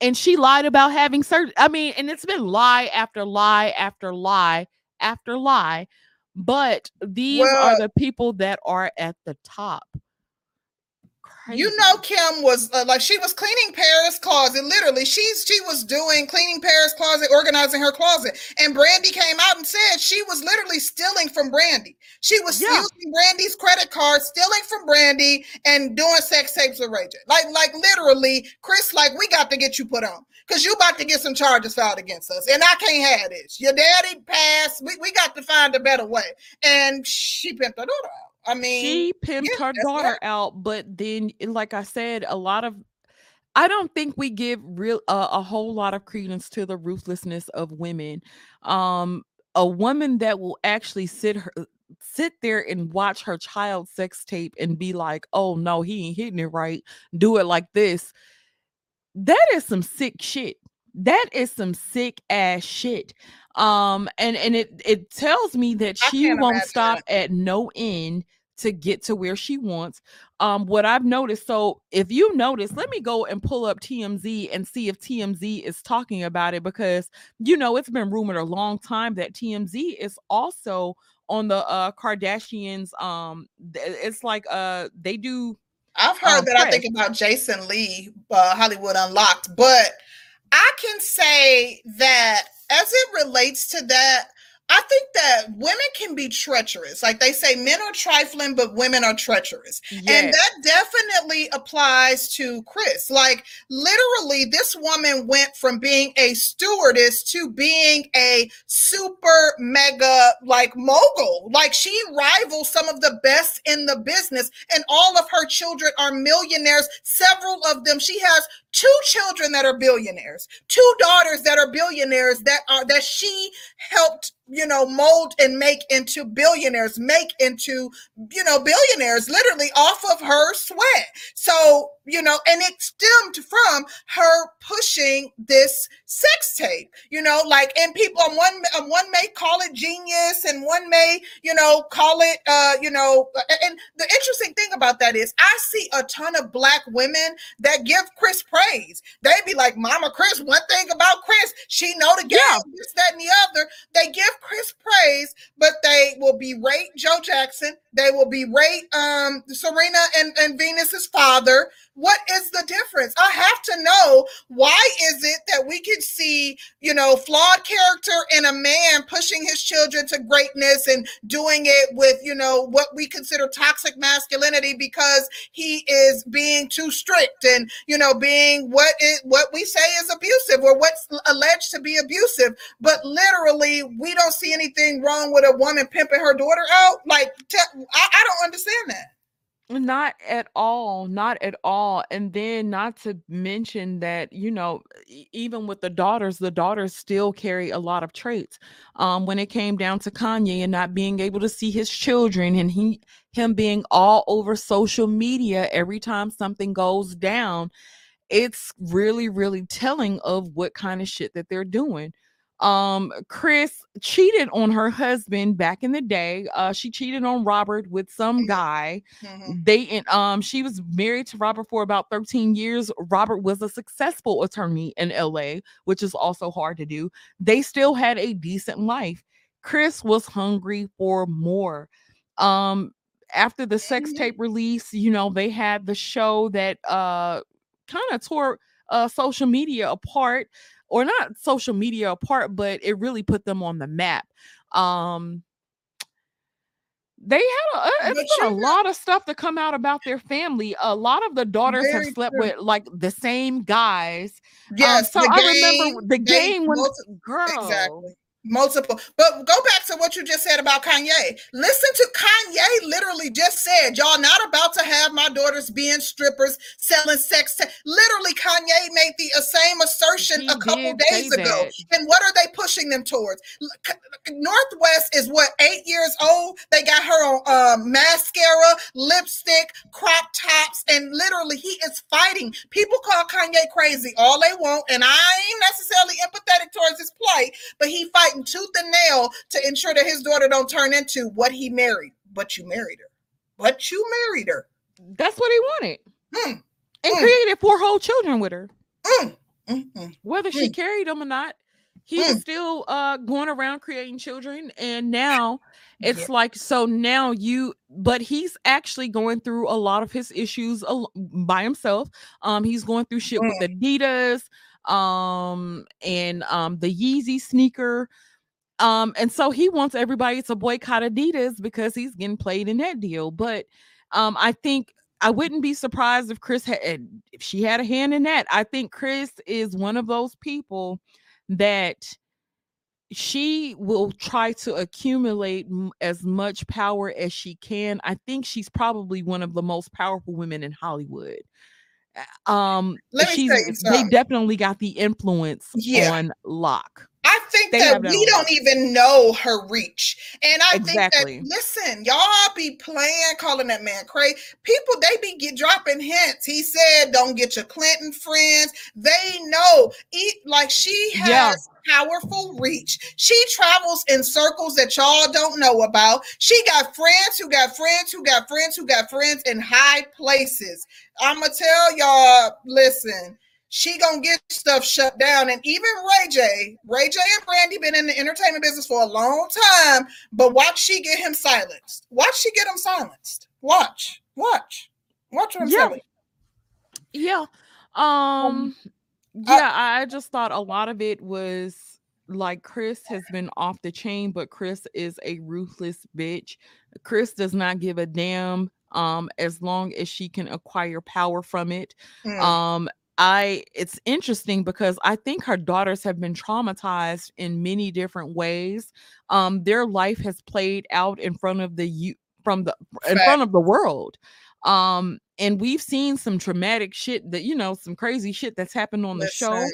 [SPEAKER 1] And she lied about having surgery. I mean, and it's been lie after lie after lie after lie. But these
[SPEAKER 2] Well-
[SPEAKER 1] are the people that are at the top.
[SPEAKER 2] You know, Kim was uh, like she was cleaning Paris' closet. Literally, she's she was doing cleaning Paris' closet, organizing her closet, and Brandy came out and said she was literally stealing from Brandy. She was
[SPEAKER 1] Yeah.
[SPEAKER 2] using Brandy's credit card, stealing from Brandy, and doing sex tapes with Ray J. Like, like literally, Kris, like we got to get you put on because you about to get some charges filed against us, and I can't have this. Your daddy passed. We, we got to find a better way, and she pimped her daughter out. I mean,
[SPEAKER 1] she pimped
[SPEAKER 2] yeah,
[SPEAKER 1] her daughter
[SPEAKER 2] right.
[SPEAKER 1] out but then like i said a lot of i don't think we give real uh, a whole lot of credence to the ruthlessness of women. Um a woman that will actually sit her sit there and watch her child sex tape and be like oh no he ain't hitting it right. Do it like this. That is some sick shit. That is some sick ass shit um and and it it tells me that
[SPEAKER 2] I
[SPEAKER 1] she won't
[SPEAKER 2] imagine
[SPEAKER 1] stop at no end to get to where she wants. Um what i've noticed so if you notice let me go and pull up tmz and see if tmz is talking about it because you know it's been rumored a long time that tmz is also on the uh kardashians um it's like uh they do
[SPEAKER 2] I've heard
[SPEAKER 1] um,
[SPEAKER 2] that I think about Jason Lee, uh, Hollywood Unlocked, but I can say that as it relates to that, I think that women can be treacherous. Like they say, men are trifling, but women are treacherous. And that definitely applies to Kris. Like, literally, this woman went from being a stewardess to being a super mega, like, mogul. Like, she rivals some of the best in the business, and all of her children are millionaires. Several of them, she has two children that are billionaires, two daughters that are billionaires that are that she helped you know mold and make into billionaires make into you know billionaires literally off of her sweat. So you know and it stemmed from her pushing this sex tape you know like and people on one on one may call it genius and one may you know call it uh you know and the interesting thing about that is i see a ton of black women that give Kris praise. They be like mama Kris one thing about Kris she know the game
[SPEAKER 1] Yeah.
[SPEAKER 2] this that and the other. They give Kris praise but they will berate joe jackson. They will berate um serena and, and venus's father what is the difference? I have to know why is it that we can see you know flawed character in a man pushing his children to greatness and doing it with you know what we consider toxic masculinity because he is being too strict and you know being what is what we say is abusive or what's alleged to be abusive. But literally we don't see anything wrong with a woman pimping her daughter out. Like I don't understand that
[SPEAKER 1] Not at all, not at all. And then not to mention that, you know, even with the daughters, the daughters still carry a lot of traits. Um, when it came down to Kanye and not being able to see his children and he him being all over social media every time something goes down, it's really, really telling of what kind of shit that they're doing. Um, Kris cheated on her husband back in the day. Uh, she cheated on Robert with some
[SPEAKER 2] Mhm.
[SPEAKER 1] guy
[SPEAKER 2] Mhm.
[SPEAKER 1] they and um she was married to Robert for about 13 years. Robert was a successful attorney in LA, which is also hard to do. They still had a decent life. Kris was hungry for more. Um after the sex
[SPEAKER 2] Mhm.
[SPEAKER 1] tape release, you know, they had the show that uh kind of tore uh social media apart or not social media apart, but it really put them on the map. Um they had a, it's been a lot of stuff to come out about their family. A lot of the daughters have slept
[SPEAKER 2] true.
[SPEAKER 1] with like the same guys. Um,
[SPEAKER 2] yes
[SPEAKER 1] so
[SPEAKER 2] the
[SPEAKER 1] I
[SPEAKER 2] game,
[SPEAKER 1] remember the
[SPEAKER 2] they
[SPEAKER 1] game when
[SPEAKER 2] multi-
[SPEAKER 1] girl.
[SPEAKER 2] Exactly. Multiple. But go back to what you just said about Kanye. Listen to Kanye literally just said, Y'all not about to have my daughters being strippers, selling sex. ta-" Literally, Kanye made the uh, same assertion
[SPEAKER 1] He
[SPEAKER 2] a couple days ago.
[SPEAKER 1] that.
[SPEAKER 2] And what are they pushing them towards? North West is what, eight years old? They got her on um, mascara, lipstick, crop tops, and literally he is fighting. People call Kanye crazy all they want, and I ain't necessarily empathetic towards his plight but he fighting tooth and nail to ensure that his daughter don't turn into what he married. But you married her. but you married her.
[SPEAKER 1] That's what he wanted.
[SPEAKER 2] Mm,
[SPEAKER 1] And
[SPEAKER 2] mm.
[SPEAKER 1] created four whole children with her.
[SPEAKER 2] Mm, mm, mm.
[SPEAKER 1] Whether she carried them or not, he was still uh going around creating children. And now it's
[SPEAKER 2] Yeah.
[SPEAKER 1] like so now you but he's actually going through a lot of his issues by himself. Um he's going through shit with Adidas um and um the Yeezy sneaker. Um, and so he wants everybody to boycott Adidas because he's getting played in that deal. But um, I think I wouldn't be surprised if Kris had if she had a hand in that. I think Kris is one of those people that she will try to accumulate as much power as she can. I think she's probably one of the most powerful women in Hollywood. Um,
[SPEAKER 2] Let me
[SPEAKER 1] she's they definitely got the influence
[SPEAKER 2] Yeah.
[SPEAKER 1] on lock.
[SPEAKER 2] I think
[SPEAKER 1] They
[SPEAKER 2] that we don't even know her reach. And I
[SPEAKER 1] Exactly.
[SPEAKER 2] think that listen, y'all be playing, calling that man crazy. People they be get dropping hints. He said, "Don't get your Clinton friends." They know, eat like she has
[SPEAKER 1] Yeah.
[SPEAKER 2] powerful reach. She travels in circles that y'all don't know about. She got friends who got friends who got friends who got friends in high places. I'ma tell y'all, listen. She gonna get stuff shut down, and even Ray J, Ray J and Brandy been in the entertainment business for a long time. But watch she get him silenced. Watch she get him silenced. Watch, watch, watch what I'm
[SPEAKER 1] Yeah.
[SPEAKER 2] saying.
[SPEAKER 1] Yeah. Um yeah, I I just thought a lot of it was like Kris has been off the chain, but Kris is a ruthless bitch. Kris does not give a damn um as long as she can acquire power from it.
[SPEAKER 2] Mm.
[SPEAKER 1] Um I it's interesting because I think her daughters have been traumatized in many different ways. Um their life has played out in front of the you from the in front of the world. Um and we've seen some traumatic shit that you know some crazy shit that's happened on the show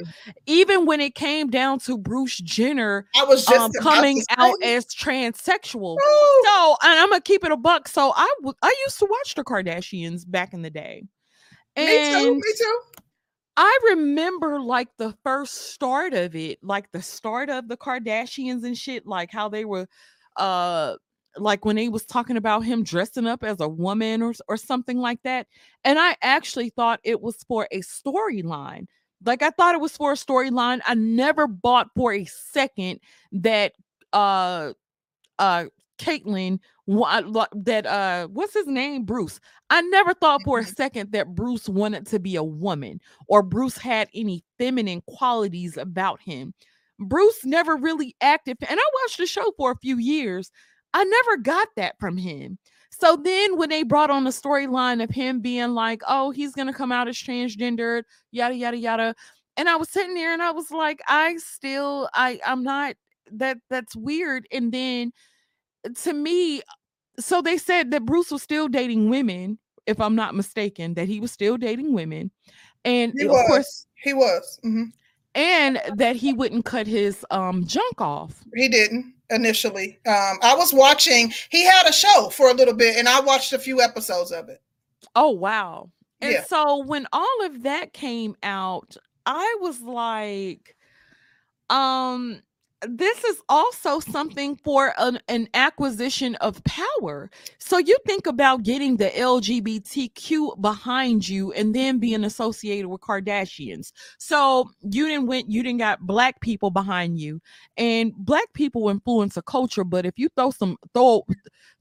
[SPEAKER 1] even when it came down to Bruce Jenner
[SPEAKER 2] I was just
[SPEAKER 1] um coming out as transsexual. So, and I'm gonna keep it a buck. So, I w- I used to watch the Kardashians back in the day,
[SPEAKER 2] me too,
[SPEAKER 1] and
[SPEAKER 2] me too.
[SPEAKER 1] I remember like the first start of it, like the start of the Kardashians and shit, like how they were, uh, like when they was talking about him dressing up as a woman or or something like that. And I actually thought it was for a storyline. Like I thought it was for a storyline. I never bought for a second that uh uh Caitlyn that uh what's his name? Bruce. I never thought for a
[SPEAKER 2] Mhm.
[SPEAKER 1] second that Bruce wanted to be a woman or Bruce had any feminine qualities about him. Bruce never really acted and I watched the show for a few years. I never got that from him. So then when they brought on the storyline of him being like oh he's going to come out as transgendered yada yada yada and I was sitting there and I was like I still I I'm not that that's weird and then to me so they said that Bruce was still dating women if I'm not mistaken that he was still dating women and
[SPEAKER 2] He
[SPEAKER 1] of
[SPEAKER 2] was.
[SPEAKER 1] course
[SPEAKER 2] He was. Mhm.
[SPEAKER 1] and that he wouldn't cut his um junk off
[SPEAKER 2] He didn't initially. Um, I was watching. He had a show for a little bit, and I watched a few episodes of it.
[SPEAKER 1] oh wow and
[SPEAKER 2] Yeah.
[SPEAKER 1] so when all of that came out I was like um this is also something for an, an acquisition of power. So you think about getting the LGBTQ behind you and then being associated with Kardashians. So you didn't went you didn't got black people behind you. And black people influence a culture, but if you throw some throw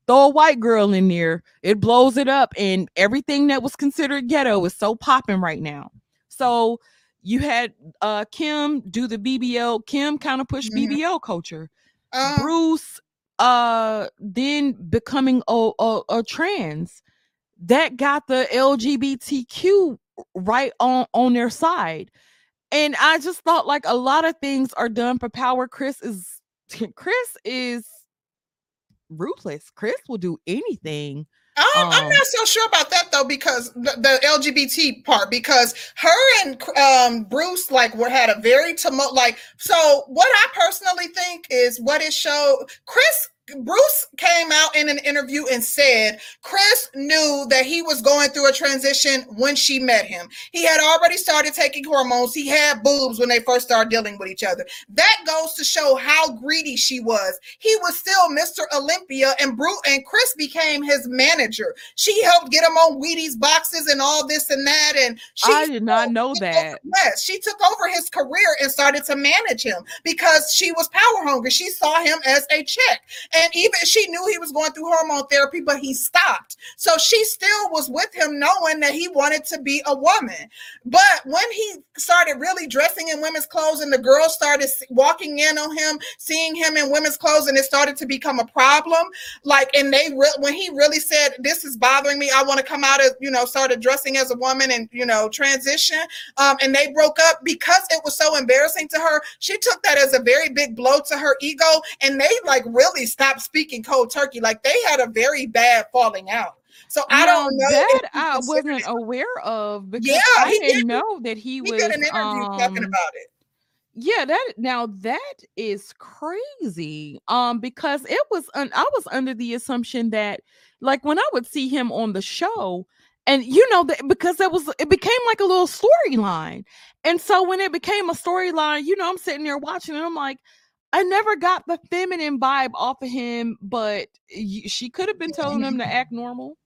[SPEAKER 1] throw a white girl in there, it blows it up and everything that was considered ghetto is so popping right now. So you had uh Kim do the BBL. Kim kind of pushed
[SPEAKER 2] Mhm.
[SPEAKER 1] BBL culture.
[SPEAKER 2] Um,
[SPEAKER 1] Bruce uh then becoming a, a, a trans that got the LGBTQ right on on their side. And I just thought like a lot of things are done for power. Kris is Kris is ruthless. Kris will do anything.
[SPEAKER 2] Um, I'm
[SPEAKER 1] Um,
[SPEAKER 2] not so sure about that though, because the, the LGBT part, because her and um, Bruce like were had a very tumult. Like, so what I personally think is what it showed. Kris Bruce came out in an interview and said Kris knew that he was going through a transition when she met him. He had already started taking hormones. He had boobs when they first started dealing with each other. That goes to show how greedy she was. He was still Mr. Olympia, and Bruce and Kris became his manager. She helped get him on Wheaties boxes and all this and that. And she
[SPEAKER 1] I did not know that.
[SPEAKER 2] Yes, she took over his career and started to manage him because she was power hungry. She saw him as a check. And even she knew he was going through hormone therapy, but he stopped. So she still was with him, knowing that he wanted to be a woman. But when he started really dressing in women's clothes and the girls started walking in on him, seeing him in women's clothes, and it started to become a problem, like, and they re- when he really said, This is bothering me, I want to come out of you know, started dressing as a woman and, you know, transition. Um, and they broke up because it was so embarrassing to her. She took that as a very big blow to her ego, and they like really stopped speaking speaking cold turkey. Like they had a very bad falling out. So I don't know
[SPEAKER 1] that I wasn't aware of because yeah, I didn't did, know that he, he was did an interview um, talking about it. Yeah, that now that is crazy. Um, because it was un, I was under the assumption that like when I would see him on the show, and you know that because it was it became like a little storyline, and so when it became a storyline, you know, I'm sitting there watching, and I'm like, I never got the feminine vibe off of him, but she could have been telling him to act normal.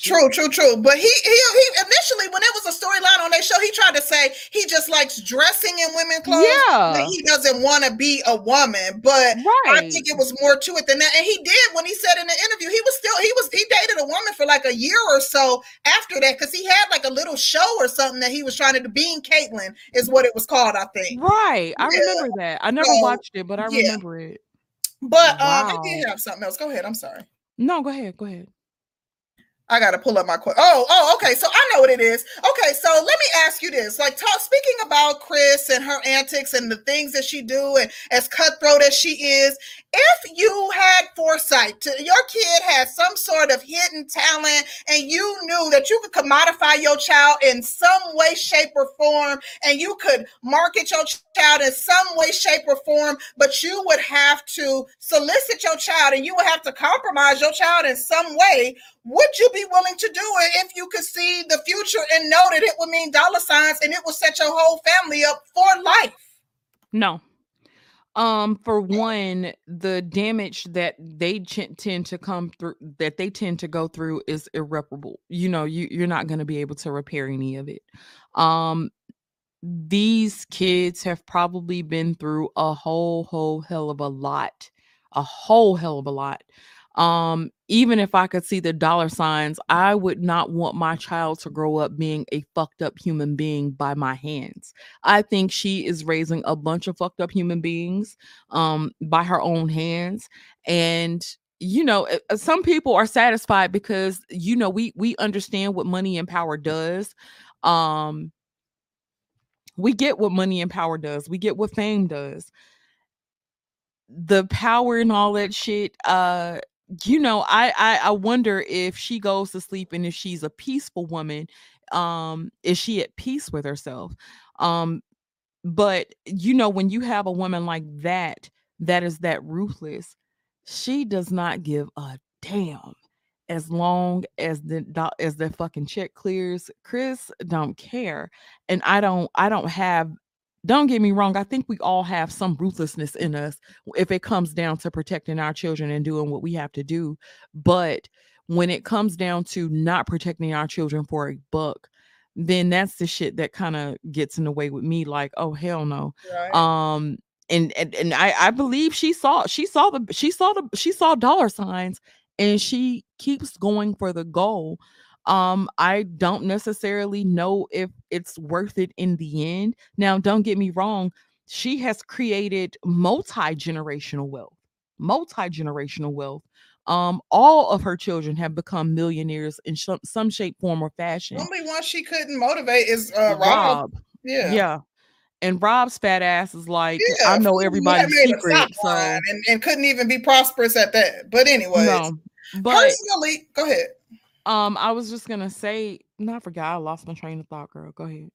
[SPEAKER 2] True, true, true. But he, he, he initially, when it was a storyline on that show, he tried to say he just likes dressing in women clothes. Yeah, he doesn't want to be a woman. But right. I think it was more to it than that. And he did when he said in the interview, he was still he was he dated a woman for like a year or so after that because he had like a little show or something that he was trying to do. Being Caitlyn is what it was called, I think.
[SPEAKER 1] Right, I yeah. remember that. I never so, watched it, but I yeah. remember it.
[SPEAKER 2] But wow. um, I did have something else. Go ahead. I'm sorry.
[SPEAKER 1] No, go ahead. Go ahead.
[SPEAKER 2] I gotta pull up my quote. Oh, oh, okay. So I know what it is. Okay, so let me ask you this: like, talk speaking about Kris and her antics and the things that she do, and as cutthroat as she is. If you had foresight, to, your kid had some sort of hidden talent, and you knew that you could commodify your child in some way, shape, or form, and you could market your child in some way, shape, or form, but you would have to solicit your child, and you would have to compromise your child in some way would you be willing to do it if you could see the future and know that it would mean dollar signs and it would set your whole family up for life?
[SPEAKER 1] No. Um, for one, the damage that they ch- tend to come through, that they tend to go through, is irreparable. You know, you you're not going to be able to repair any of it. Um, these kids have probably been through a whole whole hell of a lot, a whole hell of a lot um even if i could see the dollar signs i would not want my child to grow up being a fucked up human being by my hands. I think she is raising a bunch of fucked up human beings um by her own hands and you know some people are satisfied because you know we we understand what money and power does um we get what money and power does we get what fame does. The power and all that shit uh you know I, I i wonder if she goes to sleep and if she's a peaceful woman um is she at peace with herself? Um but you know when you have a woman like that that is that ruthless she does not give a damn. As long as the as the fucking check clears Kris don't care. And i don't i don't have don't get me wrong, I think we all have some ruthlessness in us if it comes down to protecting our children and doing what we have to do. But when it comes down to not protecting our children for a buck, then that's the shit that kind of gets in the way with me like, oh hell no. Right. Um and, and and I I believe she saw she saw the she saw the she saw dollar signs and she keeps going for the goal um, I don't necessarily know if it's worth it in the end. Now, don't get me wrong, she has created multi-generational wealth, multi-generational wealth. Um, all of her children have become millionaires in sh- some shape, form, or fashion.
[SPEAKER 2] Only one she couldn't motivate is uh, Rob. Rob.
[SPEAKER 1] Yeah, yeah. And Rob's fat ass is like, yeah, I know everybody's secret, so
[SPEAKER 2] and, and couldn't even be prosperous at that. But anyway, no, but personally, go ahead.
[SPEAKER 1] Um, I was just gonna say, no, I forgot. I lost my train of thought, girl. Go ahead.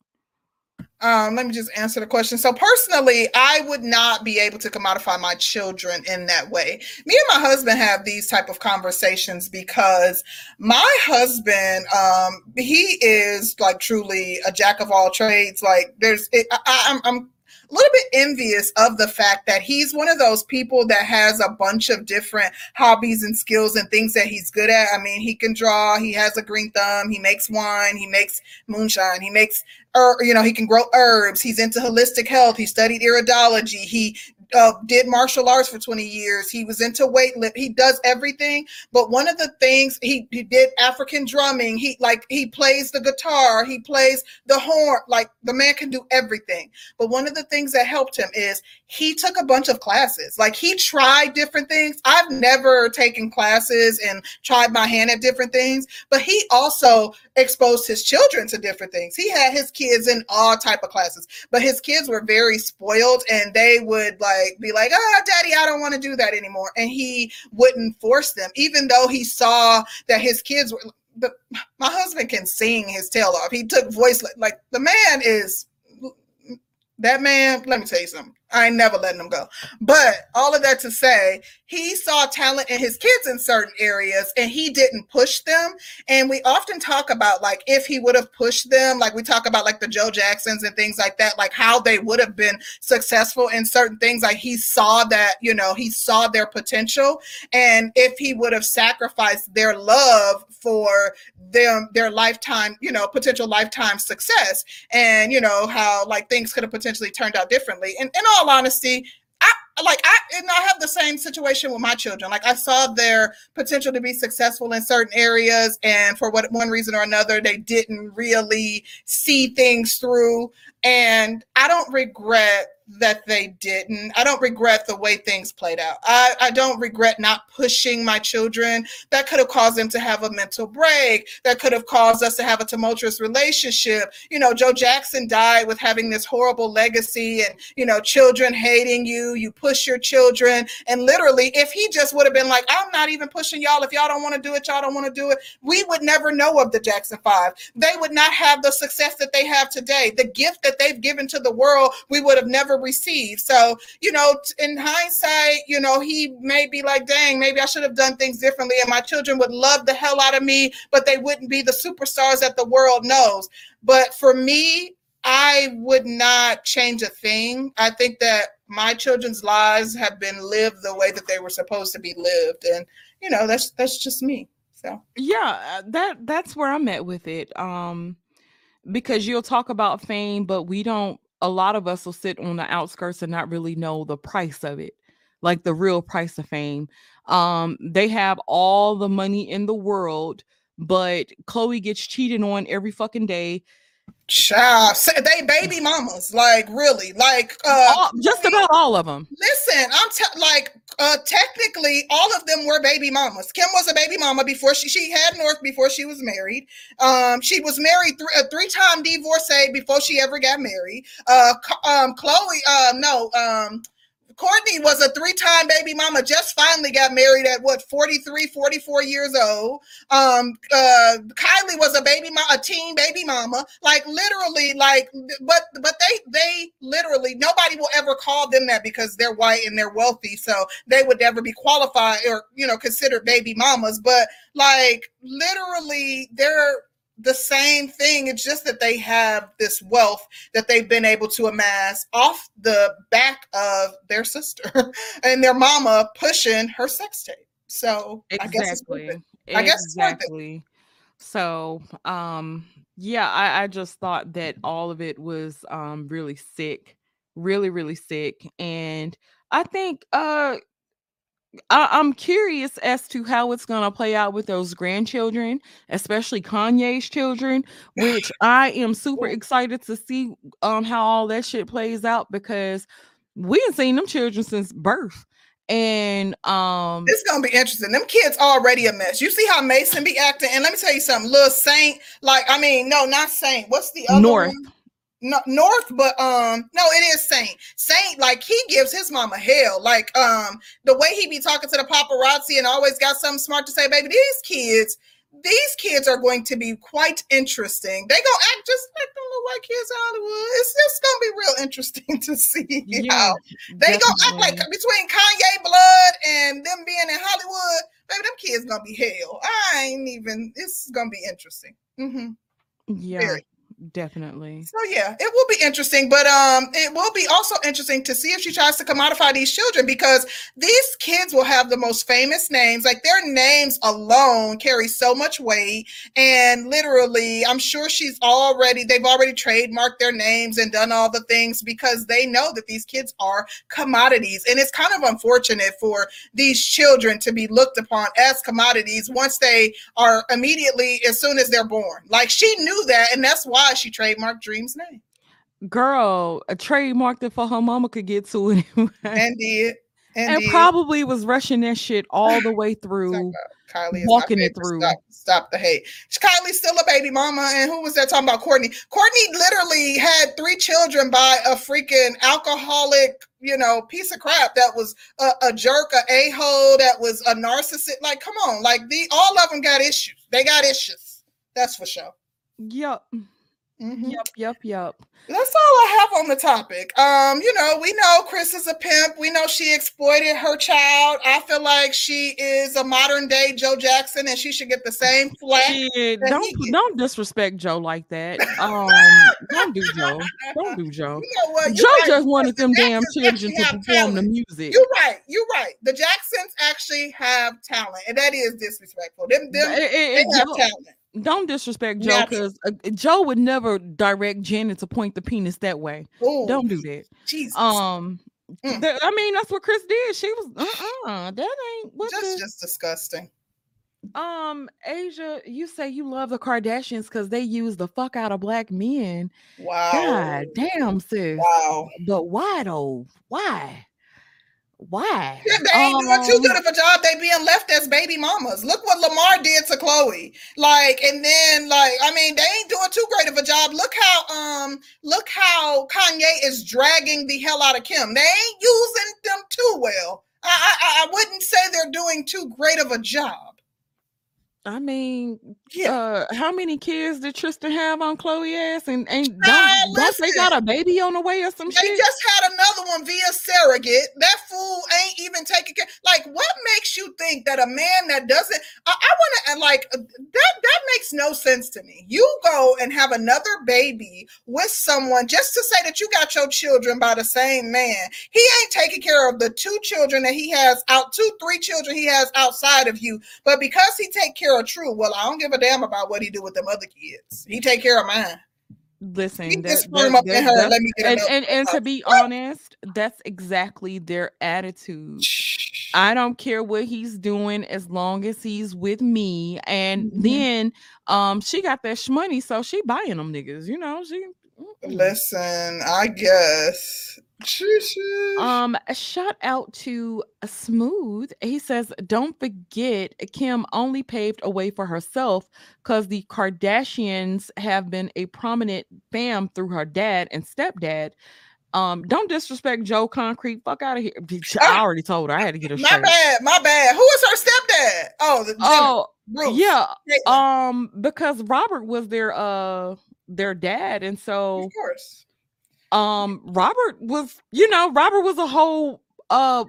[SPEAKER 2] um, let me just answer the question. So personally, I would not be able to commodify my children in that way. Me and my husband have these type of conversations because my husband, um, he is like truly a jack of all trades. Like there's, it, I, I'm, I'm a little bit envious of the fact that he's one of those people that has a bunch of different hobbies and skills and things that he's good at. I mean, he can draw, he has a green thumb, he makes wine, he makes moonshine, he makes or you know he can grow herbs he's into holistic health he studied iridology he uh, did martial arts for 20 years. He was into weightlifting. He does everything. But one of the things he, he did African drumming. He like he plays the guitar. He plays the horn. Like the man can do everything. But one of the things that helped him is he took a bunch of classes. Like he tried different things. I've never taken classes and tried my hand at different things. But he also exposed his children to different things. He had his kids in all type of classes. But his kids were very spoiled and they would like be like, "Oh, daddy, I don't want to do that anymore," and he wouldn't force them, even though he saw that his kids were. But my husband can sing his tail off. He took voice like the man is that man. Let me tell you something. I ain't never letting them go. But all of that to say, he saw talent in his kids in certain areas and he didn't push them. And we often talk about like if he would have pushed them, like we talk about like the Joe Jacksons and things like that, like how they would have been successful in certain things. Like he saw that, you know, he saw their potential. And if he would have sacrificed their love for them, their lifetime, you know, potential lifetime success, and you know, how like things could have potentially turned out differently. And, and all all honesty, I like I and I have the same situation with my children. Like I saw their potential to be successful in certain areas, and for what one reason or another, they didn't really see things through. And I don't regret that they didn't. I don't regret the way things played out. I, I don't regret not pushing my children. That could have caused them to have a mental break. That could have caused us to have a tumultuous relationship. You know, Joe Jackson died with having this horrible legacy and, you know, children hating you. You push your children. And literally, if he just would have been like, I'm not even pushing y'all. If y'all don't want to do it, y'all don't want to do it. We would never know of the Jackson Five. They would not have the success that they have today. The gift that they've given to the world, we would have never receive. So, you know, in hindsight, you know, he may be like, dang, maybe I should have done things differently. And my children would love the hell out of me, but they wouldn't be the superstars that the world knows. But for me, I would not change a thing. I think that my children's lives have been lived the way that they were supposed to be lived. And, you know, that's that's just me. So
[SPEAKER 1] yeah, uh, that that's where I'm at with it. Um because you'll talk about fame, but we don't a lot of us will sit on the outskirts and not really know the price of it, like the real price of fame. Um, they have all the money in the world, but Khloe gets cheated on every fucking day.
[SPEAKER 2] Child, they baby mamas, like really, like uh,
[SPEAKER 1] all, just about all of them.
[SPEAKER 2] Listen, I'm te- like, uh, technically, all of them were baby mamas. Kim was a baby mama before she she had North before she was married. Um, she was married th- a three time divorcee before she ever got married. Uh, um, Khloe, uh, no, um, Kourtney was a three-time baby mama, just finally got married at what 43, 44 years old. Um, uh, Kylie was a baby a teen baby mama, like literally, like, but but they they literally nobody will ever call them that because they're white and they're wealthy, so they would never be qualified or you know considered baby mamas. But like literally, they're the same thing. It's just that they have this wealth that they've been able to amass off the back of their sister and their mama pushing her sex tape. So
[SPEAKER 1] exactly. I guess it's worth it. I guess exactly. So um yeah, I, I just thought that all of it was um really sick, really, really sick. And I think uh I, am curious as to how it's going to play out with those grandchildren, especially Kanye's children, which I am super excited to see um how all that shit plays out because we ain't seen them children since birth. And um
[SPEAKER 2] it's gonna be interesting. Them kids already a mess. You see how Mason be acting, and let me tell you something, little Saint, like I mean, no, not Saint. What's the other
[SPEAKER 1] North?
[SPEAKER 2] One? No, North, but um, no, it is Saint. Saint, like he gives his mama hell. Like um, the way he be talking to the paparazzi and always got something smart to say, baby. These kids, these kids are going to be quite interesting. They gonna act just like the little white kids in Hollywood. It's just gonna be real interesting to see
[SPEAKER 1] Yeah,
[SPEAKER 2] how they gonna act like between Kanye blood and them being in Hollywood, baby, them kids gonna be hell. I ain't even. It's gonna be interesting. Mm-hmm.
[SPEAKER 1] yeah,
[SPEAKER 2] very.
[SPEAKER 1] Definitely.
[SPEAKER 2] So yeah, it will be interesting, but um, it will be also interesting to see if she tries to commodify these children because these kids will have the most famous names. Like their names alone carry so much weight, and literally, I'm sure she's already they've already trademarked their names and done all the things because they know that these kids are commodities, and it's kind of unfortunate for these children to be looked upon as commodities once they are immediately as soon as they're born. Like she knew that, and that's why she trademarked Dream's name
[SPEAKER 1] Girl, a trademarked it for her mama could get to it anyway.
[SPEAKER 2] and did and,
[SPEAKER 1] and
[SPEAKER 2] did.
[SPEAKER 1] probably was rushing that shit all the way through.
[SPEAKER 2] Kylie is
[SPEAKER 1] walking it through.
[SPEAKER 2] Stop, stop the hate. Kylie's still a baby mama, and who was that talking about? Kourtney. Kourtney literally had three children by a freaking alcoholic, you know, piece of crap that was a, a jerk, a a hole, that was a narcissist. Like, come on, like the all of them got issues. They got issues. That's for sure.
[SPEAKER 1] Yep,
[SPEAKER 2] Mhm.
[SPEAKER 1] yep, yep, yep.
[SPEAKER 2] That's all I have on the topic. Um, you know, we know Kris is a pimp. We know she exploited her child. I feel like she is a modern day Joe Jackson, and she should get the same flack.
[SPEAKER 1] Don't
[SPEAKER 2] he
[SPEAKER 1] put-
[SPEAKER 2] get.
[SPEAKER 1] don't disrespect Joe like that. Um, don't do Joe. Don't do Joe.
[SPEAKER 2] You know what?
[SPEAKER 1] Joe
[SPEAKER 2] right,
[SPEAKER 1] just wanted
[SPEAKER 2] because
[SPEAKER 1] them
[SPEAKER 2] the
[SPEAKER 1] damn children to perform the music.
[SPEAKER 2] You're right. You're right. The Jacksons actually have talent, and that is disrespectful. Them, them,
[SPEAKER 1] it- it-
[SPEAKER 2] they
[SPEAKER 1] it-
[SPEAKER 2] have
[SPEAKER 1] Joe-
[SPEAKER 2] talent.
[SPEAKER 1] Don't disrespect Joe because uh, Joe would never direct Janet to point the penis that way.
[SPEAKER 2] Ooh,
[SPEAKER 1] Don't do that.
[SPEAKER 2] Jesus.
[SPEAKER 1] Um,
[SPEAKER 2] Mm.
[SPEAKER 1] th- I mean that's what Kris did. She was uh uh that ain't what
[SPEAKER 2] just,
[SPEAKER 1] the
[SPEAKER 2] just disgusting.
[SPEAKER 1] um Asia. You say you love the Kardashians because they use the fuck out of black men.
[SPEAKER 2] Wow.
[SPEAKER 1] God damn, sis.
[SPEAKER 2] Wow.
[SPEAKER 1] But why though? Why? Why?
[SPEAKER 2] Yeah, they ain't doing too
[SPEAKER 1] Um,
[SPEAKER 2] good of a job. They being left as baby mamas. Look what Lamar did to Khloe. Like, and then like, I mean, they ain't doing too great of a job. Look how um, look how Kanye is dragging the hell out of Kim. They ain't using them too well. I I, I wouldn't say they're doing too great of a job.
[SPEAKER 1] I mean,
[SPEAKER 2] Yeah.
[SPEAKER 1] uh, how many kids did Tristan have on Khloe ass? And ain't don't, don't they got a baby on the way or some
[SPEAKER 2] They
[SPEAKER 1] shit?
[SPEAKER 2] They just had another one via surrogate. That fool ain't even taking care. Like, what makes you think that a man that doesn't? I, I want to like uh, that. That makes no sense to me. You go and have another baby with someone just to say that you got your children by the same man. He ain't taking care of the two children that he has out, two, three children he has outside of you. But because he take care of True, well, I don't give a damn about what he do with them other kids. He take care of mine.
[SPEAKER 1] Listen,
[SPEAKER 2] Keep
[SPEAKER 1] that, that-
[SPEAKER 2] sperm up in her.
[SPEAKER 1] that's-
[SPEAKER 2] Let me get
[SPEAKER 1] and, and, and to be honest, that's exactly their attitude. I don't care what he's doing as long as he's with me. And
[SPEAKER 2] Mhm.
[SPEAKER 1] then um she got that shmoney, so she buying them niggas, you know. She mm-mm.
[SPEAKER 2] Listen, I guess.
[SPEAKER 1] Um shout out to uh, Smooth. He says, Don't forget Kim only paved a way for herself because the Kardashians have been a prominent fam through her dad and stepdad. Um, don't disrespect Joe Concrete. Fuck out of here. I already told her I had to get a
[SPEAKER 2] my
[SPEAKER 1] shirt.
[SPEAKER 2] bad, my bad. Who is her stepdad? Oh, the
[SPEAKER 1] Oh,
[SPEAKER 2] Bruce.
[SPEAKER 1] yeah. Um, because Robert was their uh their dad, and so
[SPEAKER 2] of course.
[SPEAKER 1] Um Robert was, you know, Robert was a whole uh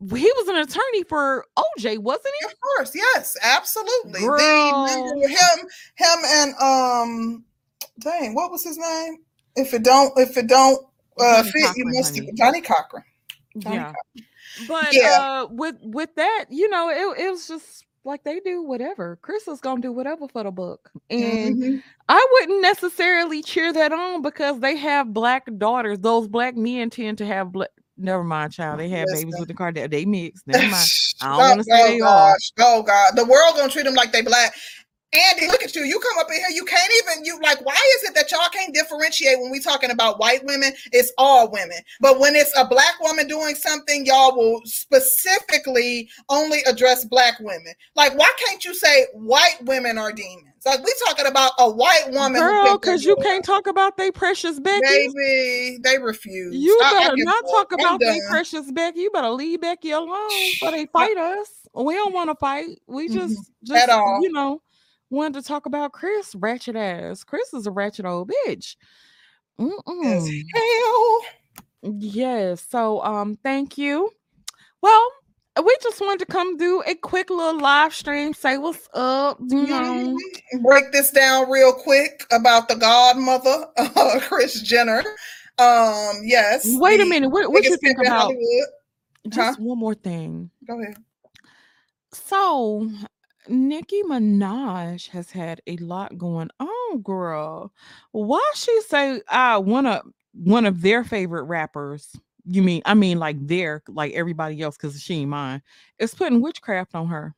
[SPEAKER 1] he was an attorney for OJ, wasn't he?
[SPEAKER 2] Of course, yes, absolutely.
[SPEAKER 1] Girl.
[SPEAKER 2] The remember him, him and um, dang, what was his name? If it don't, if it don't uh,
[SPEAKER 1] Johnny
[SPEAKER 2] fit, you
[SPEAKER 1] Cochran,
[SPEAKER 2] must
[SPEAKER 1] honey.
[SPEAKER 2] Johnnie Cochran. Johnny
[SPEAKER 1] Yeah. But
[SPEAKER 2] Yeah.
[SPEAKER 1] uh with with that, you know, it, it was just like they do whatever. Kris is gonna do whatever for the book. And
[SPEAKER 2] Mhm.
[SPEAKER 1] I wouldn't necessarily cheer that on because they have black daughters. Those black men tend to have black. Never mind, child. They have babies
[SPEAKER 2] Listen.
[SPEAKER 1] with the Kardashians. They mix. Never mind. I don't
[SPEAKER 2] Oh,
[SPEAKER 1] wanna say
[SPEAKER 2] oh
[SPEAKER 1] they are.
[SPEAKER 2] gosh, oh god, the world gonna treat them like they black. Andy, look at you. You come up in here, you can't even you like why is it that y'all can't differentiate when we talking about white women? It's all women. But when it's a black woman doing something, y'all will specifically only address black women. Like, why can't you say white women are demons? Like we talking about a white woman
[SPEAKER 1] Girl, because you can't talk about they precious Becky.
[SPEAKER 2] Baby, they refuse.
[SPEAKER 1] You
[SPEAKER 2] I- I
[SPEAKER 1] better
[SPEAKER 2] give
[SPEAKER 1] not talk about they precious Becky. You better leave Becky alone. So they fight us. We don't want to fight. We just, just
[SPEAKER 2] all.
[SPEAKER 1] you know, wanted to talk about Kris, ratchet ass. Kris is a ratchet old bitch. Mm-mm.
[SPEAKER 2] hell.
[SPEAKER 1] Yes. So um thank you. Well, we just wanted to come do a quick little live stream, say what's up, you know.
[SPEAKER 2] Break this down real quick about the godmother, uh, Kris Jenner. Um, yes.
[SPEAKER 1] Wait a minute. What what you think about
[SPEAKER 2] Hollywood.
[SPEAKER 1] just one more thing?
[SPEAKER 2] Go ahead.
[SPEAKER 1] So Nicki Minaj has had a lot going on, girl. Why she say uh one of one of their favorite rappers? You mean I mean like their like everybody else because she ain't mine is putting witchcraft on her.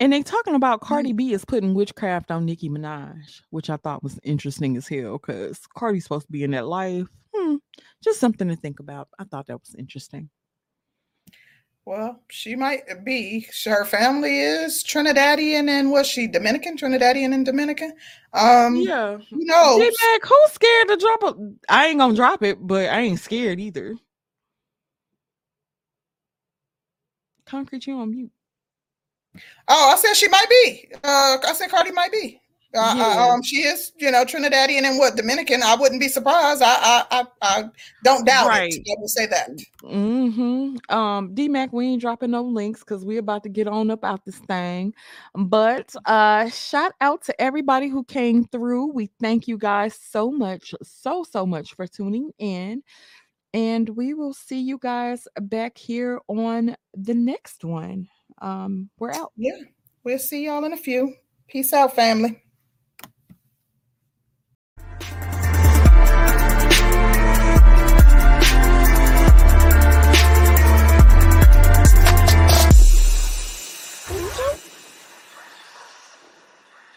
[SPEAKER 1] And they talking about Cardi B is putting witchcraft on Nicki Minaj, which I thought was interesting as hell because Cardi's supposed to be in that life. Hmm, just something to think about. I thought that was interesting.
[SPEAKER 2] Well, she might be. Her family is Trinidadian and was she Dominican? Trinidadian and Dominican? Um,
[SPEAKER 1] Yeah.
[SPEAKER 2] who knows?
[SPEAKER 1] Mac, who's scared to drop a? I ain't gonna drop it, but I ain't scared either. Concrete, you on mute.
[SPEAKER 2] Oh, I said she might be. Uh, I said Cardi might be. Uh, uh,
[SPEAKER 1] Yeah.
[SPEAKER 2] um, she is, you know, Trinidadian and what Dominican. I wouldn't be surprised. I, I, I, I don't doubt
[SPEAKER 1] Right.
[SPEAKER 2] it. I will say that.
[SPEAKER 1] Mm-hmm. Um, D Mac, we ain't dropping no links because we're about to get on up out this thing. But uh shout out to everybody who came through. We thank you guys so much, so so much for tuning in. And we will see you guys back here on the next one. Um, we're out.
[SPEAKER 2] Yeah, we'll see y'all in a few. Peace out, family.